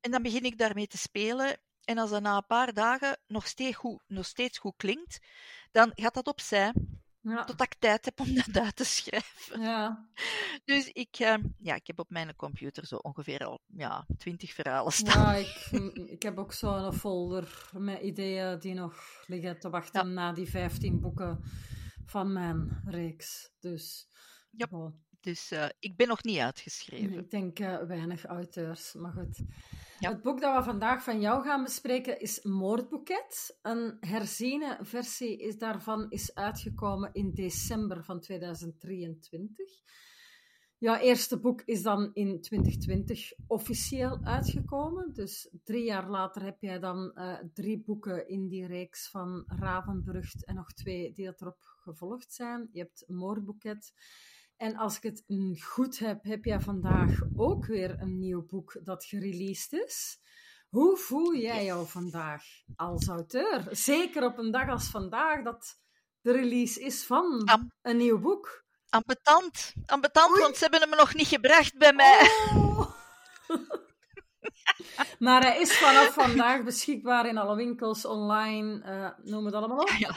En dan begin ik daarmee te spelen. En als dat na een paar dagen nog steeds goed, nog steeds goed klinkt, dan gaat dat opzij. Ja. Totdat ik tijd heb om dat uit te schrijven. Ja. Dus ik, uh, ja, ik heb op mijn computer zo ongeveer al ja, twintig verhalen staan. Ja, ik, ik heb ook zo'n folder met ideeën die nog liggen te wachten ja. na die vijftien boeken van mijn reeks. Dus, ja. Oh. Dus uh, ik ben nog niet uitgeschreven. Ik denk uh, weinig auteurs, maar goed. Ja. Het boek dat we vandaag van jou gaan bespreken is Moordboeket. Een herziene versie is daarvan is uitgekomen in december van 2023. Jouw eerste boek is dan in 2020 officieel uitgekomen. Dus drie jaar later heb jij dan uh, drie boeken in die reeks van Ravenbrucht en nog twee die erop gevolgd zijn. Je hebt Moordboeket. En als ik het goed heb, heb jij vandaag ook weer een nieuw boek dat gereleased is. Hoe voel jij jou vandaag als auteur? Zeker op een dag als vandaag dat de release is van een nieuw boek. Ambetant, ambetant want ze hebben hem nog niet gebracht bij mij. Oh. maar hij is vanaf vandaag beschikbaar in alle winkels, online, uh, noem het allemaal op. Ja.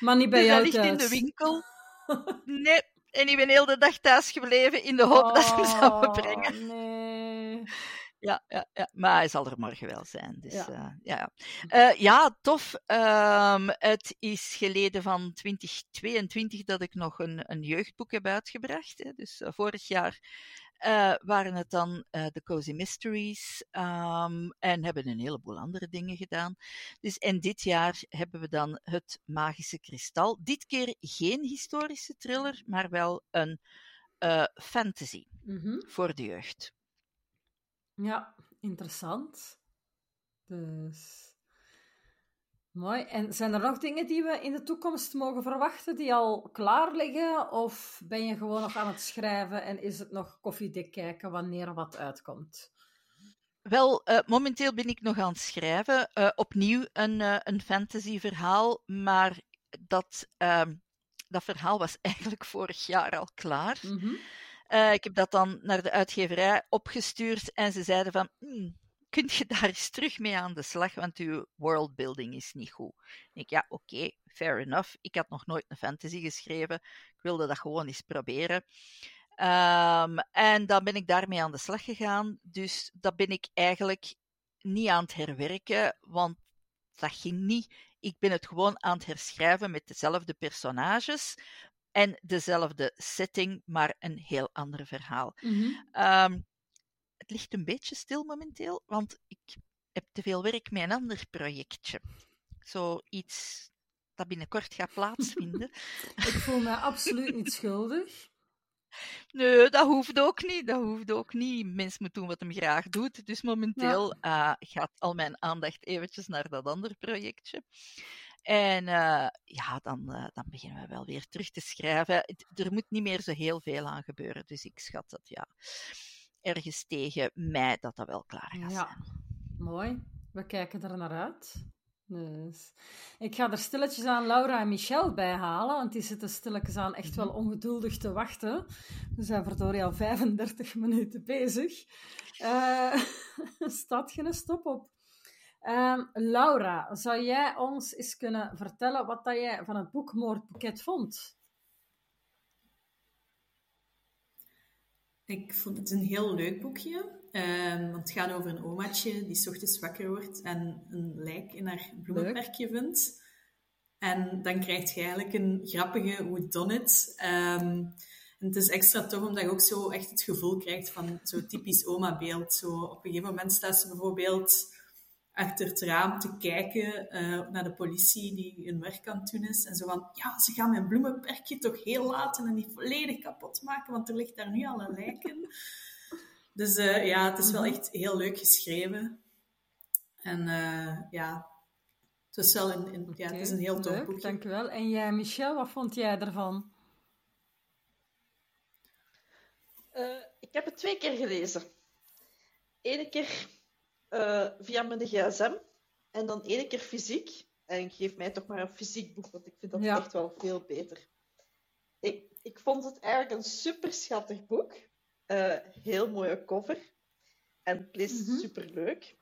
Maar niet bij dus jou ligt thuis. in de winkel. Nee, en ik ben heel de dag thuis gebleven in de hoop oh, dat ze hem zouden brengen. Nee. Ja, ja, ja, maar hij zal er morgen wel zijn. Dus, ja. Uh, ja. Uh, ja, tof. Um, het is geleden van 2022 dat ik nog een, een jeugdboek heb uitgebracht. Hè. Dus uh, vorig jaar uh, waren het dan uh, de Cozy Mysteries um, en hebben een heleboel andere dingen gedaan. Dus, en dit jaar hebben we dan het Magische Kristal. Dit keer geen historische thriller, maar wel een uh, fantasy mm -hmm. voor de jeugd. Ja, interessant. Dus Mooi. En zijn er nog dingen die we in de toekomst mogen verwachten die al klaar liggen? Of ben je gewoon nog aan het schrijven en is het nog koffiedik kijken wanneer wat uitkomt? Wel, uh, momenteel ben ik nog aan het schrijven. Uh, opnieuw een, uh, een fantasy verhaal, maar dat, ehm, dat verhaal was eigenlijk vorig jaar al klaar. Mm -hmm. ik heb dat dan naar de uitgeverij opgestuurd en ze zeiden van... Mm, kun je daar eens terug mee aan de slag, want uw worldbuilding is niet goed. Ik, ja, oké, okay, fair enough. Ik had nog nooit een fantasy geschreven. Ik wilde dat gewoon eens proberen. Um, en dan ben ik daarmee aan de slag gegaan. Dus dat ben ik eigenlijk niet aan het herwerken, want dat ging niet. Ik ben het gewoon aan het herschrijven met dezelfde personages en dezelfde setting, maar een heel ander verhaal. Ehm, het ligt een beetje stil momenteel, want ik heb te veel werk met een ander projectje. Zoiets dat binnenkort gaat plaatsvinden. Ik voel me absoluut niet schuldig. Nee, dat hoeft ook niet. Dat hoeft ook niet. Mens moet doen wat hem graag doet. Dus momenteel eh, gaat al mijn aandacht eventjes naar dat andere projectje. En eh, ja, dan, eh, dan beginnen we wel weer terug te schrijven. Het- Er moet niet meer zo heel veel aan gebeuren. Dus ik schat dat ja, ergens tegen mei dat dat wel klaar gaat Ja. zijn. Mooi. We kijken er naar uit. Dus. Ik ga er stilletjes aan Laura en Michel bij halen, want die zitten stilletjes aan echt wel ongeduldig te wachten. We zijn verdorie al 35 minuten bezig. Eh staat geen stop op. Ehm, Laura, zou jij ons eens kunnen vertellen wat dat jij van het boek Moordboeket vond? Ik vond het een heel leuk boekje. ehm, want het gaat over een omaatje die 's ochtends wakker wordt en een lijk in haar bloemenperkje vindt. En dan krijg je eigenlijk een grappige whodunit. Ehm en het is extra tof omdat je ook zo echt het gevoel krijgt van zo'n typisch oma-beeld. Zo, op een gegeven moment staat ze bijvoorbeeld achter het raam te kijken eh, naar de politie die hun werk aan het doen is. En zo van, ja, ze gaan mijn bloemenperkje toch heel laten en niet volledig kapot maken, want er ligt daar nu al een lijk in. Dus eh, ja, het is wel echt heel leuk geschreven. En eh, ja, het is wel een, een- ja, het is een heel tof Leuk, boekje. dankjewel. En jij, Michel, wat vond jij ervan? Eh, ik heb het twee keer gelezen. Eén keer eh, via mijn gsm en dan één keer fysiek. En geef mij toch maar een fysiek boek, want ik vind dat Ja. echt wel veel beter. Ik, ik vond het eigenlijk een super schattig boek. Eh, heel mooie cover. En het leest Mhm. super leuk.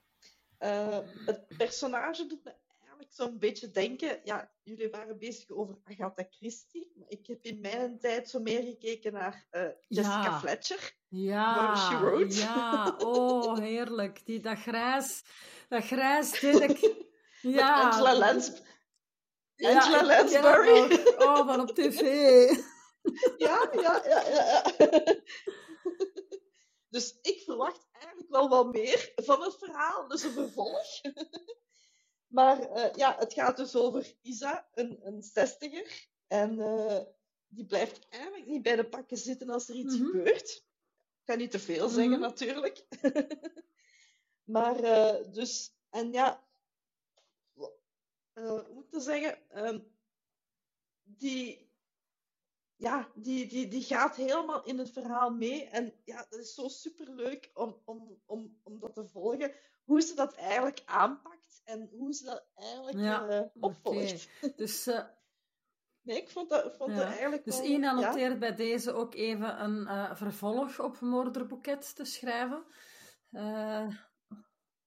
het personage doet me eigenlijk zo'n beetje denken. Ja, jullie waren bezig over Agatha Christie. Maar ik heb in mijn tijd zo meer gekeken naar eh, Jessica Ja. Fletcher. Ja, She Wrote. ja, oh, heerlijk. Die, dat grijs, dat grijs. Met Ja, Angela Lans ja, Angela ik Lansbury. Oh, van op tv. Ja, ja, ja. ja. Dus ik verwacht eigenlijk wel wat meer van het verhaal, dus een vervolg. Maar eh, ja, het gaat dus over Isa, een, een zestiger. En eh, die blijft eigenlijk niet bij de pakken zitten als er iets Mhm. gebeurt. Ik ga niet te veel zeggen, Mhm. natuurlijk. maar eh, dus, en ja, hoe moet ik zeggen? Ehm, die, ja, die, die, die gaat helemaal in het verhaal mee. En ja, dat is zo superleuk om, om, om, om dat te volgen. Hoe ze dat eigenlijk aanpakt en hoe ze dat eigenlijk Ja, eh, opvolgt. Dus, Nee, ik vond dat, vond Ja, dat eigenlijk dus wel... Ina ja. noteert bij deze ook even een eh, vervolg op Moorderboeket te schrijven.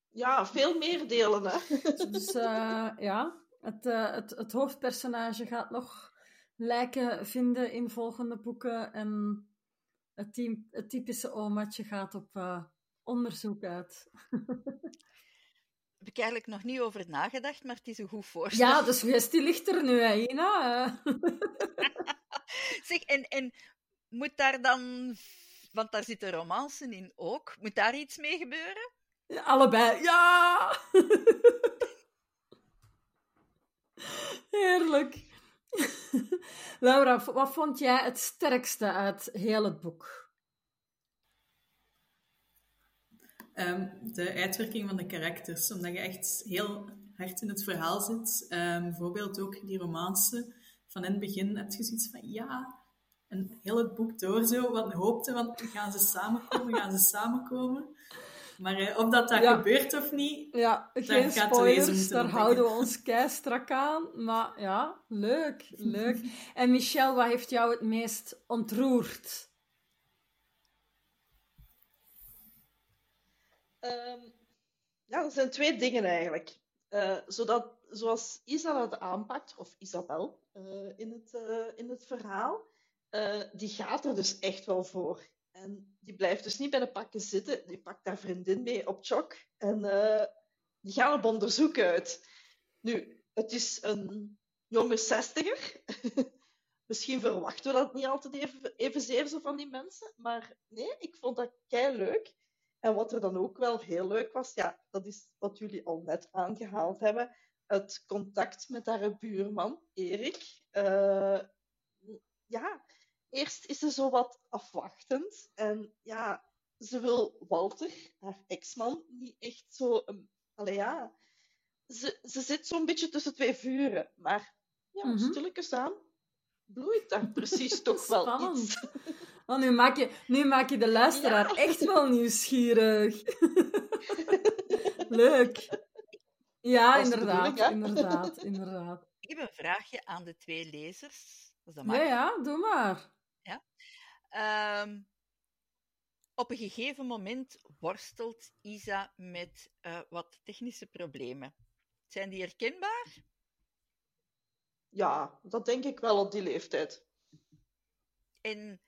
Ja, veel meer delen, hè. Dus ja, het, het, het hoofdpersonage gaat nog lijken vinden in volgende boeken. En het, team, het typische omaatje gaat op onderzoek uit. Heb ik eigenlijk nog niet over nagedacht, maar het is een goed voorstel. Ja, de suggestie ligt er nu, hè, Ina. Zeg, en, en moet daar dan, want daar zitten romansen in ook, moet daar iets mee gebeuren? ja, allebei, ja! Heerlijk. Laura, wat vond jij het sterkste uit heel het boek? Ehm, de uitwerking van de karakters, omdat je echt heel hard in het verhaal zit. Ehm, bijvoorbeeld ook die romance. Van in het begin heb je zoiets van, ja, en heel het boek door zo, van hoopte van, gaan ze samenkomen, gaan ze samenkomen. Maar eh, of dat dat Ja. gebeurt of niet, Ja, geen gaat spoilers, daar houden we ons kei strak aan. Maar ja, leuk, leuk. En Michel, wat heeft jou het meest ontroerd? Ehm, ja, er zijn twee dingen eigenlijk. Eh, zodat, zoals Isa dat aanpakt, of Isabel eh, in, het, eh, in het verhaal, die gaat er dus echt wel voor. En die blijft dus niet bij de pakken zitten. Die pakt haar vriendin mee op chok. En die gaan op onderzoek uit. Nu, het is een jonge zestiger. Misschien verwachten we dat niet altijd even, evenzeer zo van die mensen. Maar nee, ik vond dat kei leuk. En wat er dan ook wel heel leuk was, ja, dat is wat jullie al net aangehaald hebben. Het contact met haar buurman, Erik. Uh, ja, eerst is ze zo wat afwachtend. En ja, ze wil Walter, haar ex-man, niet echt zo... Um, allee, ja, ze, ze zit zo'n beetje tussen twee vuren. Maar ja, mm -hmm. stilletjes aan bloeit daar precies toch wel iets. Want nu maak je, nu maak je de luisteraar echt wel nieuwsgierig. Leuk. Ja, inderdaad, inderdaad, inderdaad. Ik heb een vraagje aan de twee lezers. dat ja, ja, doe maar. Ja. Um, op een gegeven moment worstelt Isa met uh, wat technische problemen. Zijn die herkenbaar? Ja, dat denk ik wel op die leeftijd. En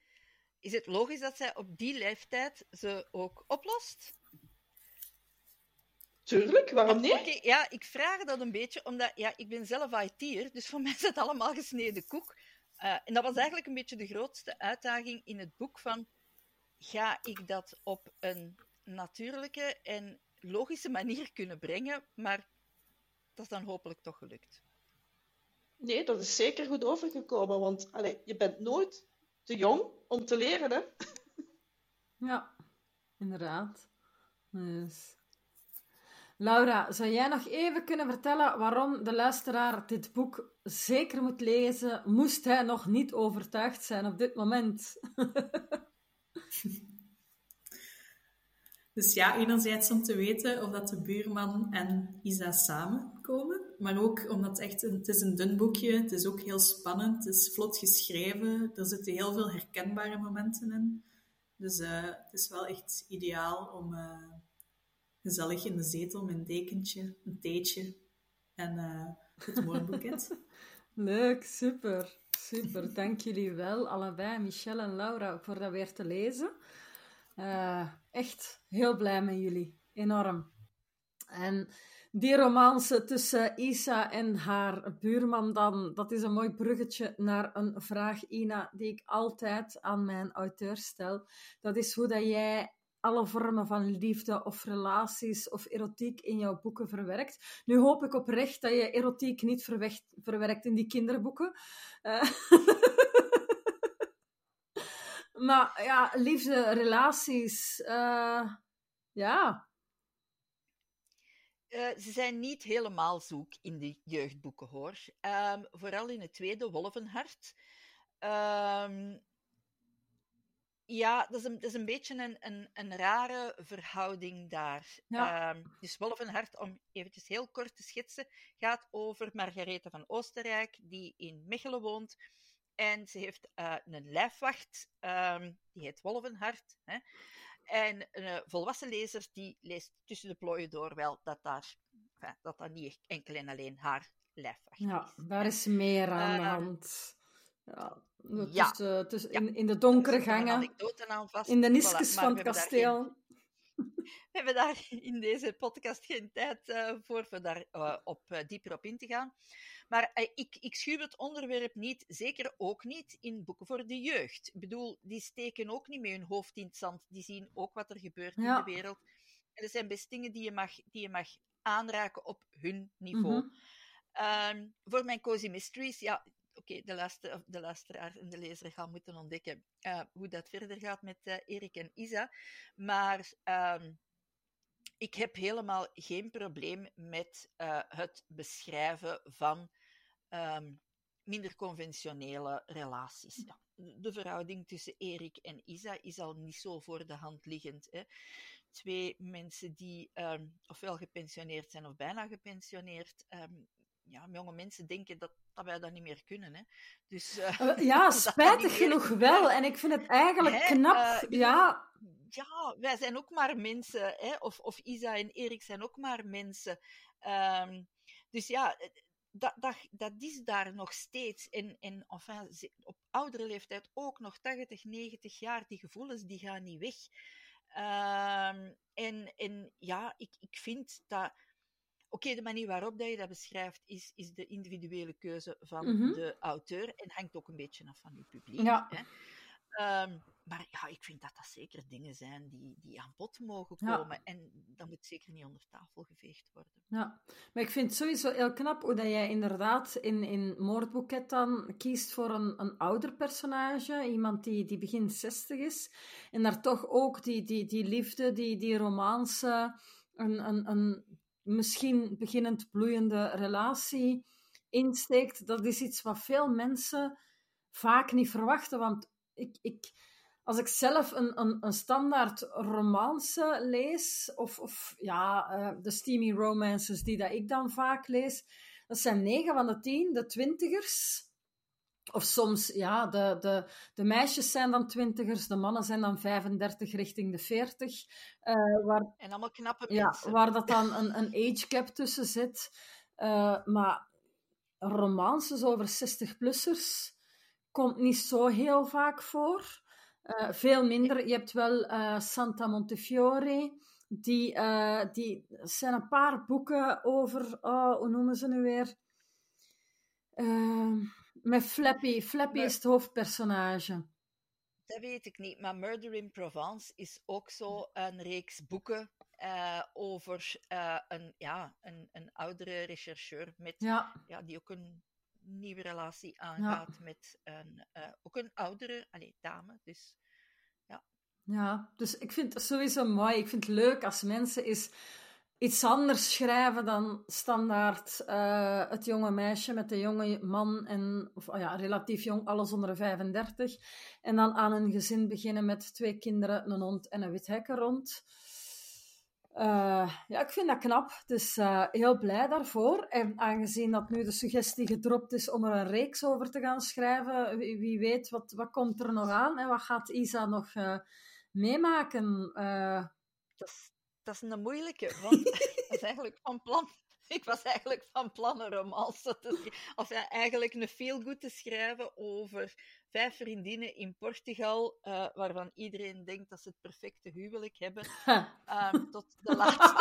is het logisch dat zij op die leeftijd ze ook oplost? Tuurlijk, waarom niet? Okay, ja, ik vraag dat een beetje omdat ja, ik ben zelf IT'er, dus voor mij is het allemaal gesneden koek. Uh, en dat was eigenlijk een beetje de grootste uitdaging in het boek van ga ik dat op een natuurlijke en logische manier kunnen brengen, maar dat is dan hopelijk toch gelukt. Nee, dat is zeker goed overgekomen, want allez, je bent nooit te jong om te leren, hè? Ja, inderdaad. Dus... Laura, zou jij nog even kunnen vertellen waarom de luisteraar dit boek zeker moet lezen, moest hij nog niet overtuigd zijn op dit moment? Dus ja, enerzijds om te weten of dat de buurman en Isa samenkomen, maar ook omdat het echt een, het is een dun boekje, het is ook heel spannend, het is vlot geschreven, er zitten heel veel herkenbare momenten in. Dus uh, het is wel echt ideaal om uh, gezellig in de zetel met een dekentje, een theetje en uh, het moordboeket. Leuk, super, super. Dank jullie wel, allebei, Michelle en Laura, voor dat weer te lezen. Echt heel blij met jullie. Enorm. En die romance tussen Isa en haar buurman dan, dat is een mooi bruggetje naar een vraag, Ina, die ik altijd aan mijn auteur stel. Dat is hoe dat jij alle vormen van liefde of relaties of erotiek in jouw boeken verwerkt. Nu hoop ik oprecht dat je erotiek niet verwerkt in die kinderboeken. Uh, Maar ja, liefde, relaties, uh, ja. Uh, ze zijn niet helemaal zoek in de jeugdboeken, hoor. Um, vooral in het tweede, Wolvenhart. Um, ja, dat is een, dat is een beetje een, een, een rare verhouding daar. Ja. Um, dus Wolvenhart, om eventjes heel kort te schetsen, gaat over Margarethe van Oostenrijk, die in Mechelen woont en ze heeft uh, een lijfwacht, die heet Wolvenhart. Hè. En uh, volwassen lezers die leest tussen de plooien door wel dat daar, enfin, dat, dat niet enkel en alleen haar ja, is. daar is meer aan de ehm, hand. Ja, ja. Tussen, tussen, in, in de donkere gangen, in de voilà, van het kasteel. we hebben daar in deze podcast geen tijd uh, voor, voor daar uh, op, uh, dieper op in te gaan. Maar eh, ik, ik schuw het onderwerp niet, zeker ook niet in boeken voor de jeugd. Ik bedoel, die steken ook niet met hun hoofd in het zand. Die zien ook wat er gebeurt in de wereld. En er zijn best dingen die je mag, die je mag aanraken op hun niveau. Mm um, voor mijn Cozy Mysteries, ja, oké, okay, de, luister, de luisteraar en de lezer gaan moeten ontdekken uh, hoe dat verder gaat met uh, Erik en Isa. Maar um, ik heb helemaal geen probleem met uh, het beschrijven van um, minder conventionele relaties. Ja, de verhouding tussen Erik en Isa is al niet zo voor de hand liggend. Hè. Twee mensen die um, ofwel gepensioneerd zijn of bijna gepensioneerd. Um, ja, jonge mensen denken dat, dat wij dat niet meer kunnen. Hè. Dus, uh, ja, spijtig genoeg wel. En ik vind het eigenlijk hè, knap. Uh, ja. ja, wij zijn ook maar mensen. Hè. Of, of Isa en Erik zijn ook maar mensen. Um, dus ja, dat, dat, dat is daar nog steeds. En, en enfin, op oudere leeftijd ook nog 80, 90 jaar, die gevoelens die gaan niet weg. Um, en, en ja, ik, ik vind dat Oké, de manier waarop dat je dat beschrijft is, is de individuele keuze van Mhm. de auteur en hangt ook een beetje af van je publiek. Ja. Hè. Ehm, maar ja, ik vind dat dat zeker dingen zijn die, die aan bod mogen Ja. komen. En dat moet zeker niet onder tafel geveegd worden. Ja, maar ik vind het sowieso heel knap hoe dat jij inderdaad in, in Moordboeket dan kiest voor een, een ouder personage, iemand die, die begin 60 is, en daar toch ook die, die, die liefde, die, die romance, een, een, een misschien beginnend bloeiende relatie insteekt. Dat is iets wat veel mensen vaak niet verwachten, want ik... ik als ik zelf een, een, een standaard romance lees, of, of ja, eh, de steamy romances die dat ik dan vaak lees, dat zijn 9 van de 10, de twintigers. Of soms, ja, de, de, de meisjes zijn dan twintigers, de mannen zijn dan 35 richting de 40. eh, waar, En allemaal knappe ja, waar dat dan een, een age gap tussen zit. Eh, maar romances over 60-plussers komt niet zo heel vaak voor. Eh, veel minder. Je hebt wel eh, Santa Montefiore. Die, eh, die zijn een paar boeken over, oh, hoe noemen ze nu weer? Eh, met Flappy. Flappy Maar- is het hoofdpersonage. Dat weet ik niet, maar Murder in Provence is ook zo een reeks boeken over een, ja, een, een oudere rechercheur met, Ja, ja, die ook een nieuwe relatie aangaat met een, eh, ook een oudere allez, dame. Dus Ja, dus ik vind het sowieso mooi. Ik vind het leuk als mensen eens iets anders schrijven dan standaard eh, het jonge meisje met de jonge man en, of oh ja, relatief jong, alles onder de 35. En dan aan een gezin beginnen met twee kinderen, een hond en een wit hekken Eh, ja, ik vind dat knap. Dus eh, heel blij daarvoor. En aangezien dat nu de suggestie gedropt is om er een reeks over te gaan schrijven, wie, weet, wat, wat komt er nog aan? En wat gaat Isa nog eh, meemaken? Dat is, dat is een moeilijke, want ik was eigenlijk van plan... Ik was eigenlijk van plan een romance te. Of ja, eigenlijk een feel-good te schrijven over vijf vriendinnen in Portugal, eh, waarvan iedereen denkt dat ze het perfecte huwelijk hebben. Ehm, tot de laatste,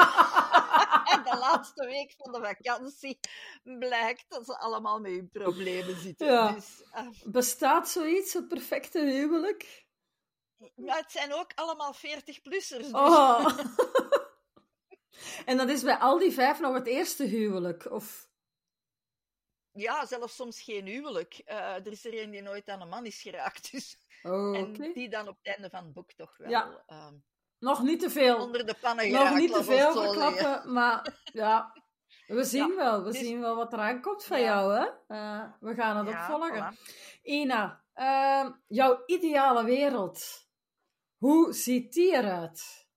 de laatste week van de vakantie blijkt dat ze allemaal met hun problemen zitten. Ja. Dus, ehm, Bestaat zoiets, het perfecte huwelijk? maar het zijn ook allemaal 40-plussers. Dus. Oh. En dat is bij al die vijf nog het eerste huwelijk? Of... Ja, zelfs soms geen huwelijk. Eh, er is er een die nooit aan een man is geraakt. Dus, Oh, En die dan op het einde van het boek toch wel Ja. ehm, Nog niet te veel. onder de pannen Nog geraakt. niet te veel verklappen, maar ja, we zien Ja, wel. We dus- zien wel wat eraan komt van Ja. jou, hè? Eh, we gaan het Ja, ook volgen. voilà. Ina, ehm, jouw ideale wereld. Hoe ziet die eruit?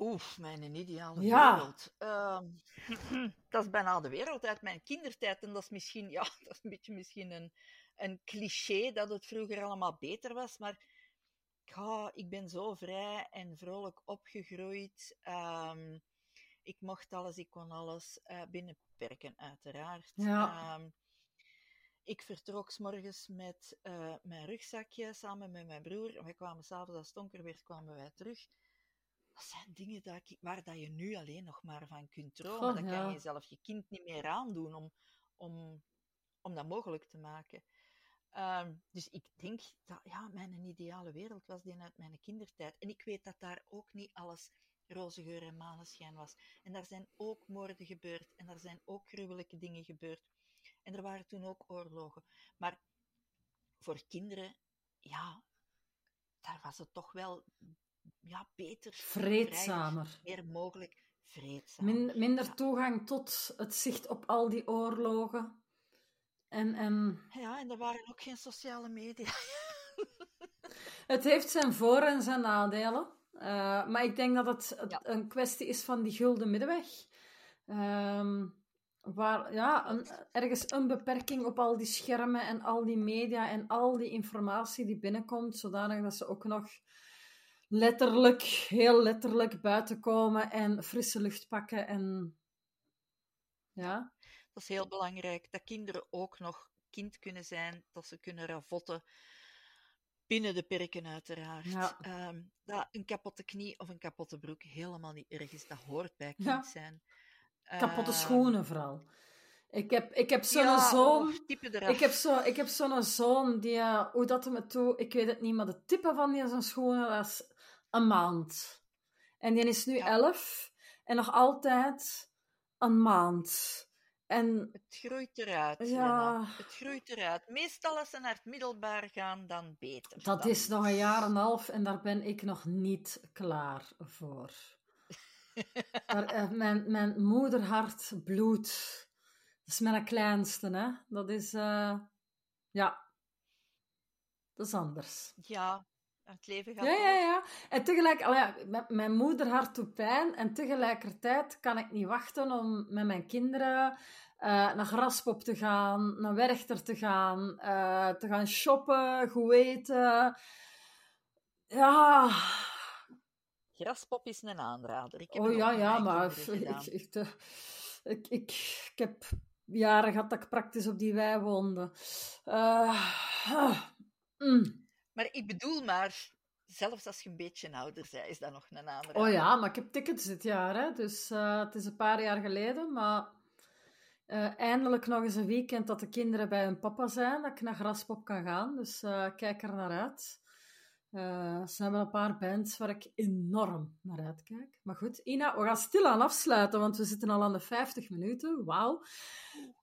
Oeh, mijn ideale Ja. wereld. Ehm, dat is bijna de wereld uit mijn kindertijd. En dat is misschien, ja, dat is een beetje misschien een, een cliché dat het vroeger allemaal beter was. Maar ja, ik ben zo vrij en vrolijk opgegroeid. Ehm, ik mocht alles, ik kon alles eh, binnen perken, uiteraard. Ja. Ehm, ik vertrok 's morgens met eh, mijn rugzakje samen met mijn broer. We kwamen s'avonds als het donker werd, kwamen wij terug. Dat zijn dingen dat ik, waar dat je nu alleen nog maar van kunt dromen. Goh, dat ja. kan je zelf je kind niet meer aandoen om, om, om dat mogelijk te maken. Ehm, dus ik denk dat ja, mijn ideale wereld was die uit mijn kindertijd. En ik weet dat daar ook niet alles roze geur en maneschijn was. En daar zijn ook moorden gebeurd. En daar zijn ook gruwelijke dingen gebeurd. En er waren toen ook oorlogen. Maar voor kinderen, ja, daar was het toch wel ja, beter. Vreedzamer. Meer mogelijk vreedzaam. Min- minder Ja. toegang tot het zicht op al die oorlogen. En, en Ja, en er waren ook geen sociale media. het heeft zijn voor- en zijn nadelen. Eh, maar ik denk dat het, het Ja. een kwestie is van die gulden middenweg. Ehm, waar ja, een, ergens een beperking op al die schermen en al die media en al die informatie die binnenkomt, zodanig dat ze ook nog letterlijk, heel letterlijk buiten komen en frisse lucht pakken. En ja, Dat is heel belangrijk. Dat kinderen ook nog kind kunnen zijn, dat ze kunnen ravotten. Binnen de perken, uiteraard. Ja. Ehm, dat een kapotte knie of een kapotte broek helemaal niet erg is. Dat hoort bij kind zijn. Kapotte ehm, schoenen vooral. Ik heb, ik heb zo'n ja, zoon. Ik heb zo'n ik heb zo'n zoon die, uh, hoe dat hem het toe, ik weet het niet, maar de type van die zijn schoenen dat is een maand. En die is nu elf en nog altijd een maand. En, het groeit eruit. Ja. Het groeit eruit. Meestal als ze naar het middelbaar gaan, dan beter. Dat is nog een jaar en een half en daar ben ik nog niet klaar voor. daar, uh, mijn, mijn moederhart bloedt. Dat is mijn kleinste, hè. Dat is... Uh, ja. Dat is anders. Ja, het leven gaat Ja, ja, ja. En tegelijk... ja, mijn moeder hart doet pijn. En tegelijkertijd kan ik niet wachten om met mijn kinderen... Uh, naar Graspop te gaan, naar Werchter te gaan, uh, te gaan shoppen, goed eten. Ja. Graspop is een aanrader. Ik heb oh ja, ja, maar ik, ik, ik, ik, ik, heb jaren gehad dat ik praktisch op die wei woonde. Uh, mm. Maar ik bedoel maar, zelfs als je een beetje ouder bent, is dat nog een andere. Oh ja, maar ik heb tickets dit jaar, hè. dus uh, het is een paar jaar geleden. Maar uh, eindelijk nog eens een weekend dat de kinderen bij hun papa zijn, dat ik naar Graspop kan gaan. Dus kijk er naar uit. Uh, ze hebben een paar bands waar ik enorm naar uitkijk. Maar goed, Ina, we gaan stilaan afsluiten, want we zitten al aan de 50 minuten. Wauw.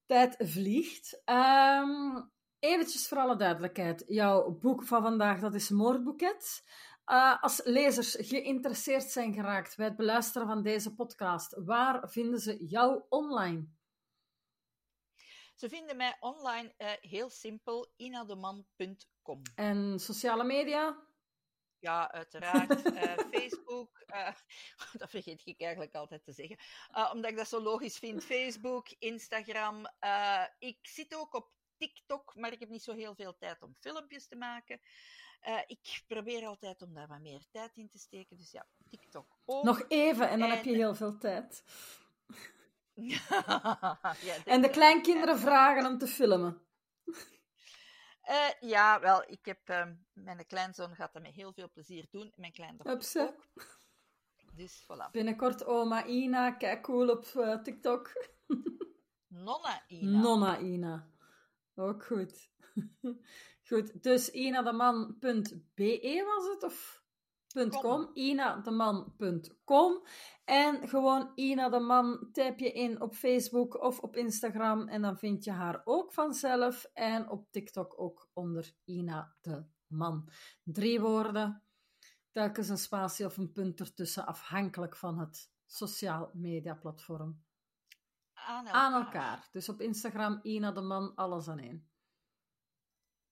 Tijd vliegt. Um, eventjes voor alle duidelijkheid. Jouw boek van vandaag, dat is Moordboeket. Uh, als lezers geïnteresseerd zijn geraakt bij het beluisteren van deze podcast, waar vinden ze jou online? Ze vinden mij online uh, heel simpel, inademan.com. En sociale media? Ja, uiteraard. Uh, Facebook, uh, dat vergeet ik eigenlijk altijd te zeggen. Uh, omdat ik dat zo logisch vind. Facebook, Instagram. ik zit ook op TikTok, maar ik heb niet zo heel veel tijd om filmpjes te maken. ik probeer altijd om daar wat meer tijd in te steken. Dus ja, TikTok ook. Nog even en dan heb je heel veel tijd. ja, en de kleinkinderen vragen om te filmen. Uh, ja, wel, ik heb... Uh, mijn kleinzoon gaat dat met heel veel plezier doen. Mijn kleindochter ook. Dus, voilà. Binnenkort oma Ina, kijk cool op uh, TikTok. Nonna Ina. Nonna Ina. Ook goed. goed, dus inademan.be was het? Of .com, inademan.com. En gewoon Ina de Man typ je in op Facebook of op Instagram en dan vind je haar ook vanzelf. En op TikTok ook onder Ina de Man. Drie woorden, telkens een spatie of een punt ertussen, afhankelijk van het sociaal media platform. Aan elkaar. Dus op Instagram Ina de Man, alles aan één.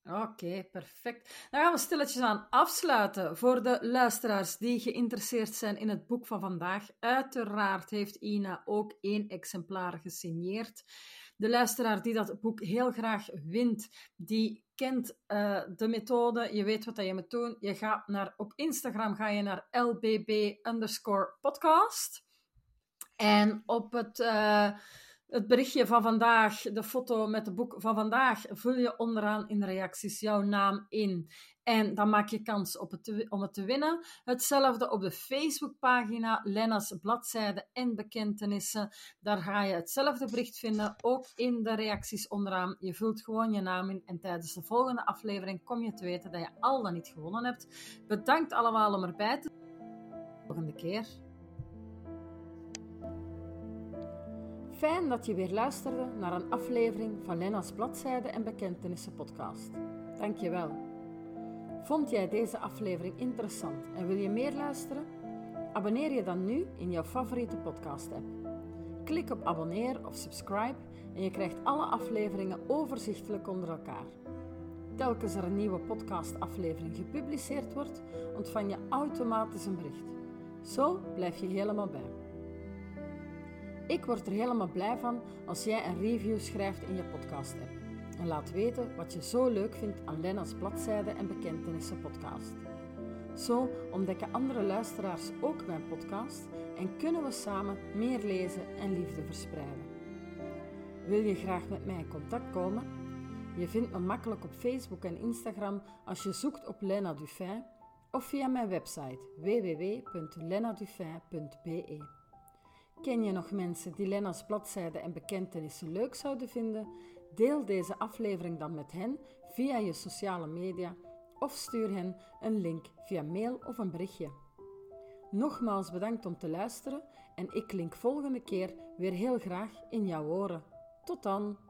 Oké, perfect. Dan gaan we stilletjes aan afsluiten voor de luisteraars die geïnteresseerd zijn in het boek van vandaag. Uiteraard heeft Ina ook één exemplaar gesigneerd. De luisteraar die dat boek heel graag wint, die kent uh, de methode. Je weet wat je moet doen. Je gaat naar, op Instagram ga je naar lbb underscore podcast. En op het... Uh, het berichtje van vandaag, de foto met het boek van vandaag, vul je onderaan in de reacties jouw naam in. En dan maak je kans op het om het te winnen. Hetzelfde op de Facebookpagina, Lenna's bladzijde en bekentenissen. Daar ga je hetzelfde bericht vinden, ook in de reacties onderaan. Je vult gewoon je naam in en tijdens de volgende aflevering kom je te weten dat je al dan niet gewonnen hebt. Bedankt allemaal om erbij te zijn. Volgende keer. Fijn dat je weer luisterde naar een aflevering van Lena's Bladzijde en Bekentenissen podcast. Dank je wel. Vond jij deze aflevering interessant en wil je meer luisteren? Abonneer je dan nu in jouw favoriete podcast-app. Klik op abonneer of subscribe en je krijgt alle afleveringen overzichtelijk onder elkaar. Telkens er een nieuwe podcast-aflevering gepubliceerd wordt, ontvang je automatisch een bericht. Zo blijf je helemaal bij. Ik word er helemaal blij van als jij een review schrijft in je podcast-app. En laat weten wat je zo leuk vindt aan Lena's bladzijde en bekentenissen podcast. Zo ontdekken andere luisteraars ook mijn podcast en kunnen we samen meer lezen en liefde verspreiden. Wil je graag met mij in contact komen? Je vindt me makkelijk op Facebook en Instagram als je zoekt op Lena Dufin of via mijn website www.lenadufin.be. Ken je nog mensen die Lena's bladzijden en bekentenissen leuk zouden vinden? Deel deze aflevering dan met hen via je sociale media of stuur hen een link via mail of een berichtje. Nogmaals bedankt om te luisteren en ik klink volgende keer weer heel graag in jouw oren. Tot dan!